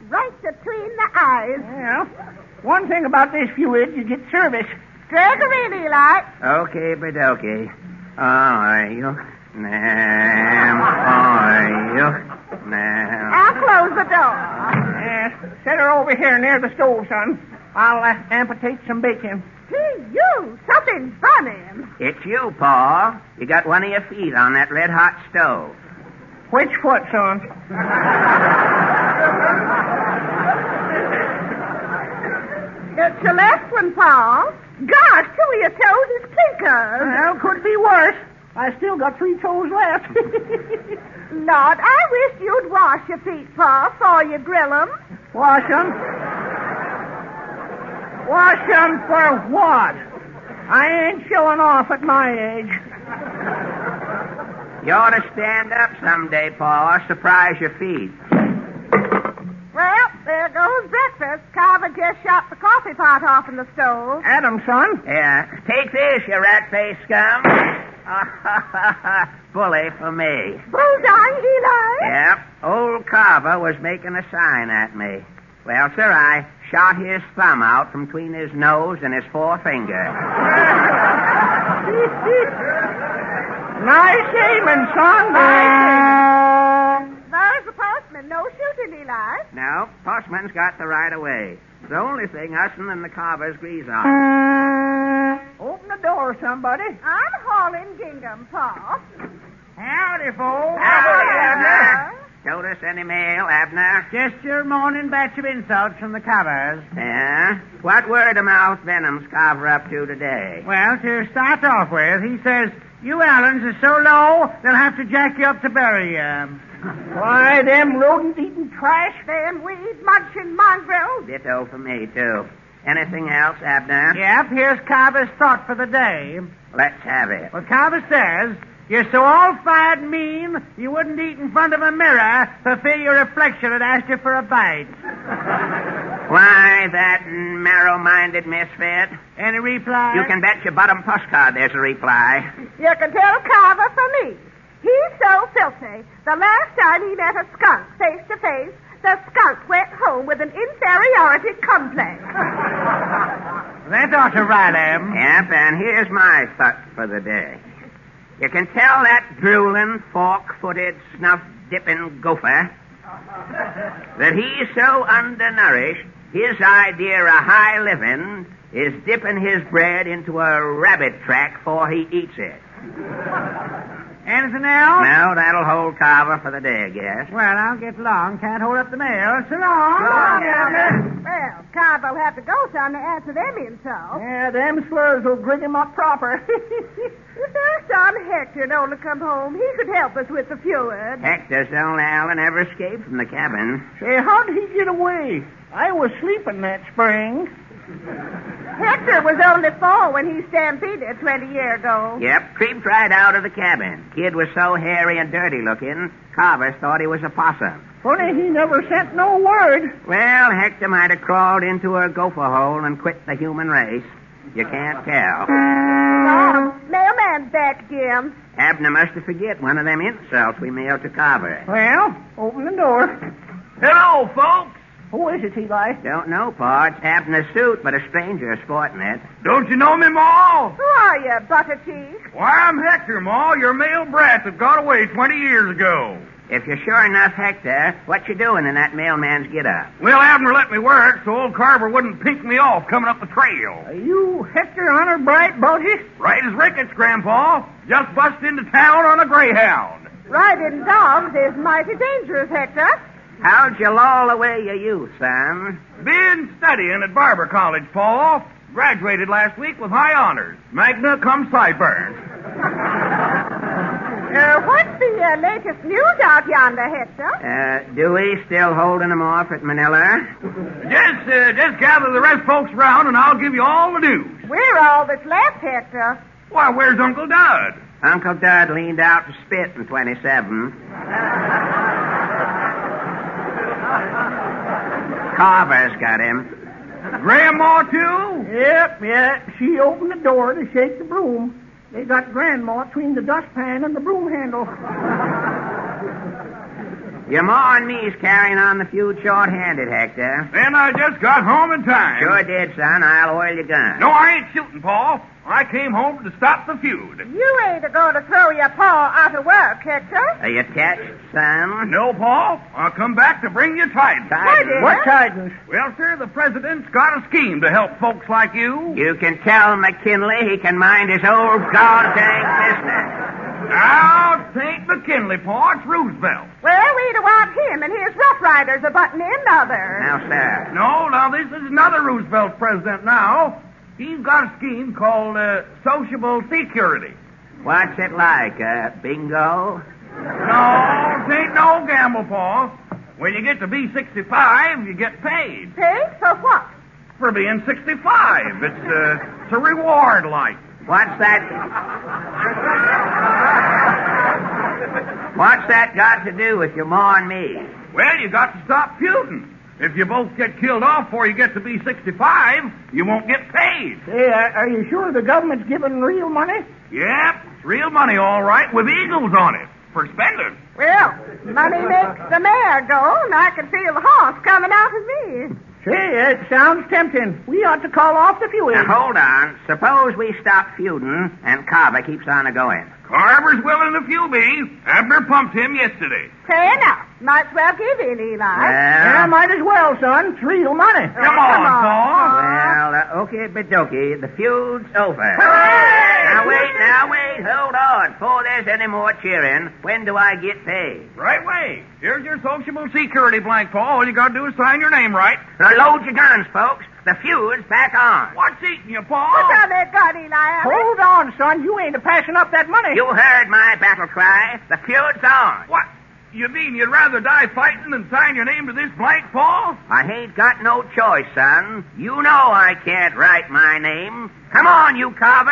Right between the eyes. Yeah. One thing about this feud, you get service. Drag her in, Eli. Okay, dokie. Oh, you. Nam. Oh, you. Nam. I'll close the door. Yes, set her over here near the stove, son. I'll uh, amputate some bacon. Gee, you, something's burning. It's you, Pa. You got one of your feet on that red hot stove. Which foot, son? It's the left one, Pa. Gosh, two of your toes is clinkers. Well, could be worse. I still got three toes left. Lord, I wish you'd wash your feet, Pa, before you grill 'em. Wash 'em? Wash 'em for what? I ain't showing off at my age. You ought to stand up someday, Pa. Surprise your feet. Well, there goes breakfast. Carver just shot the coffee pot off in the stove. Adam, son. Yeah. Take this, you rat-faced scum. Bully for me. Bullseye, Eli. Yep. Old Carver was making a sign at me. Well, sir, I shot his thumb out from between his nose and his forefinger. Nice aiming, son. Nice aiming. There's the postman. No shooting, Eli. No, Postman's got the right of way. The only thing us and the Carvers agrees on. Uh, Open the door, somebody. I'm hauling gingham, Pa. Howdy, folks. Howdy, Abner. Notice any mail, Abner? Just your morning batch of insults from the Carvers. Yeah? What word of mouth Venom's Carver up to today? Well, to start off with, he says, you Allens are so low, they'll have to jack you up to bury you. Why, them rodent-eating trash. Them weed-munching mongrels. Ditto for me, too. Anything else, Abner? Yep, here's Carver's thought for the day. Let's have it. Well, Carver says, you're so all-fired mean, you wouldn't eat in front of a mirror for fear your reflection had asked you for a bite. Why, that narrow-minded misfit. Any reply? You can bet your bottom postcard there's a reply. You can tell Carver for me. He's so filthy. The last time he met a skunk face to face, the skunk went home with an inferiority complex. That ought to rile him. Yep, and here's my thought for the day. You can tell that drooling, fork-footed, snuff-dipping gopher that he's so undernourished, his idea of high living is dipping his bread into a rabbit track before he eats it. Anything else? No, that'll hold Carver for the day, I guess. Well, I'll get along. Can't hold up the mail. So long. Well, Carver'll have to go, son, to answer them insults. Yeah, them slurs will grig him up proper. If our son Hector only come home, he could help us with the feud. Hector's the only Allen ever escaped from the cabin. Say, how'd he get away? I was sleeping that spring. Hector was only four when he stampeded 20 years ago. Yep, creeped right out of the cabin. Kid was so hairy and dirty looking, Carver thought he was a possum. Funny he never sent no word. Well, Hector might have crawled into a gopher hole and quit the human race. You can't tell. Oh, mailman's back, Jim. Abner must have forget one of them insults we mailed to Carver. Well, open the door. Hello, folks. Who is it, Eli? Don't know, Pa. It's Abner's suit, but a stranger is sporting it. Don't you know me, Ma? Who are you, butter cheek? Why, I'm Hector, Ma, your male brat that got away 20 years ago. If you're sure enough Hector, what you doing in that mailman's get-up? Well, Abner let me work so old Carver wouldn't pink me off coming up the trail. Are you Hector Honor Bright, Bogie? Right as rickets, Grandpa. Just busted into town on a greyhound. Riding dogs is mighty dangerous, Hector. How'd you lull away your youth, son? Been studying at Barber College, Paul. Graduated last week with high honors. Magna cum sideburns. Uh, what's the uh, latest news out yonder, Hector? Uh, Dewey still holding them off at Manila? Just, uh, just gather the rest folks round and I'll give you all the news. We're all that's left, Hector. Why, where's Uncle Dud? Uncle Dud leaned out to spit in 27. Carver's got him. Grandma, too? Yep, yep. She opened the door to shake the broom. They got Grandma between the dustpan and the broom handle. Your ma and me's carrying on the feud short-handed, Hector. Then I just got home in time. Sure did, son. I'll oil your gun. No, I ain't shooting, Paul. I came home to stop the feud. You ain't going to throw your paw out of work, Hector. Are you attached, son? No, Paul. I'll come back to bring you tidings. Tidings? What tidings? Well, sir, the president's got a scheme to help folks like you. You can tell McKinley he can mind his old goddamn business. Now, take McKinley, Paul. It's Roosevelt. Well, we don't want him and his Rough Riders a button in other. Now, sir. No, now, this is another Roosevelt president now. He's got a scheme called uh, sociable security. What's it like, uh, bingo? No, it ain't no gamble, Paul. When you get to be 65, you get paid. Paid for what? For being 65. It's, uh, it's a reward, like. What's that? What's that got to do with your ma and me? Well, you got to stop feuding. If you both get killed off before you get to be 65, you won't get paid. Hey, are, are you sure the government's giving real money? Yep, it's real money, all right, with eagles on it for spending. Well, money makes the mare go, and I can feel the horse coming out of me. Say, it sounds tempting. We ought to call off the feud. Now, hold on. Suppose we stop feuding and Carver keeps on a going. Carver's willing to feud me. Abner pumped him yesterday. Fair enough. Might as well give in, Eli. Yeah, might as well, son. It's real money. Come on, Paul. Well, uh, okay, Bidoki, the feud's over. Now wait, now wait, hold on. Before there's any more cheering, when do I get paid? Right way. Here's your sociable security blank, Paul. All you gotta do is sign your name right. Now load your guns, folks. The feud's back on. What's eating you, Paul? What's on that gun, Eli? Hold on, son. You ain't a passing up that money. You heard my battle cry. The feud's on. What? You mean you'd rather die fighting than sign your name to this blank, Paul? I ain't got no choice, son. You know I can't write my name. Come on, you carver.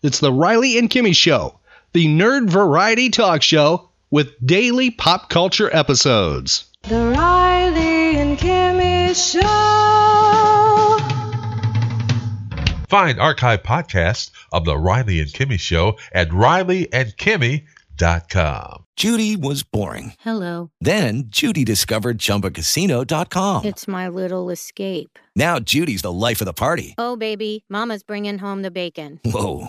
It's the Riley and Kimmy Show, the nerd variety talk show with daily pop culture episodes. The Riley and Kimmy Show. Find archive podcasts of The Riley and Kimmy Show at rileyandkimmy.com. Judy was boring. Hello. Then Judy discovered ChumbaCasino.com. It's my little escape. Now Judy's the life of the party. Oh, baby, Mama's bringing home the bacon. Whoa,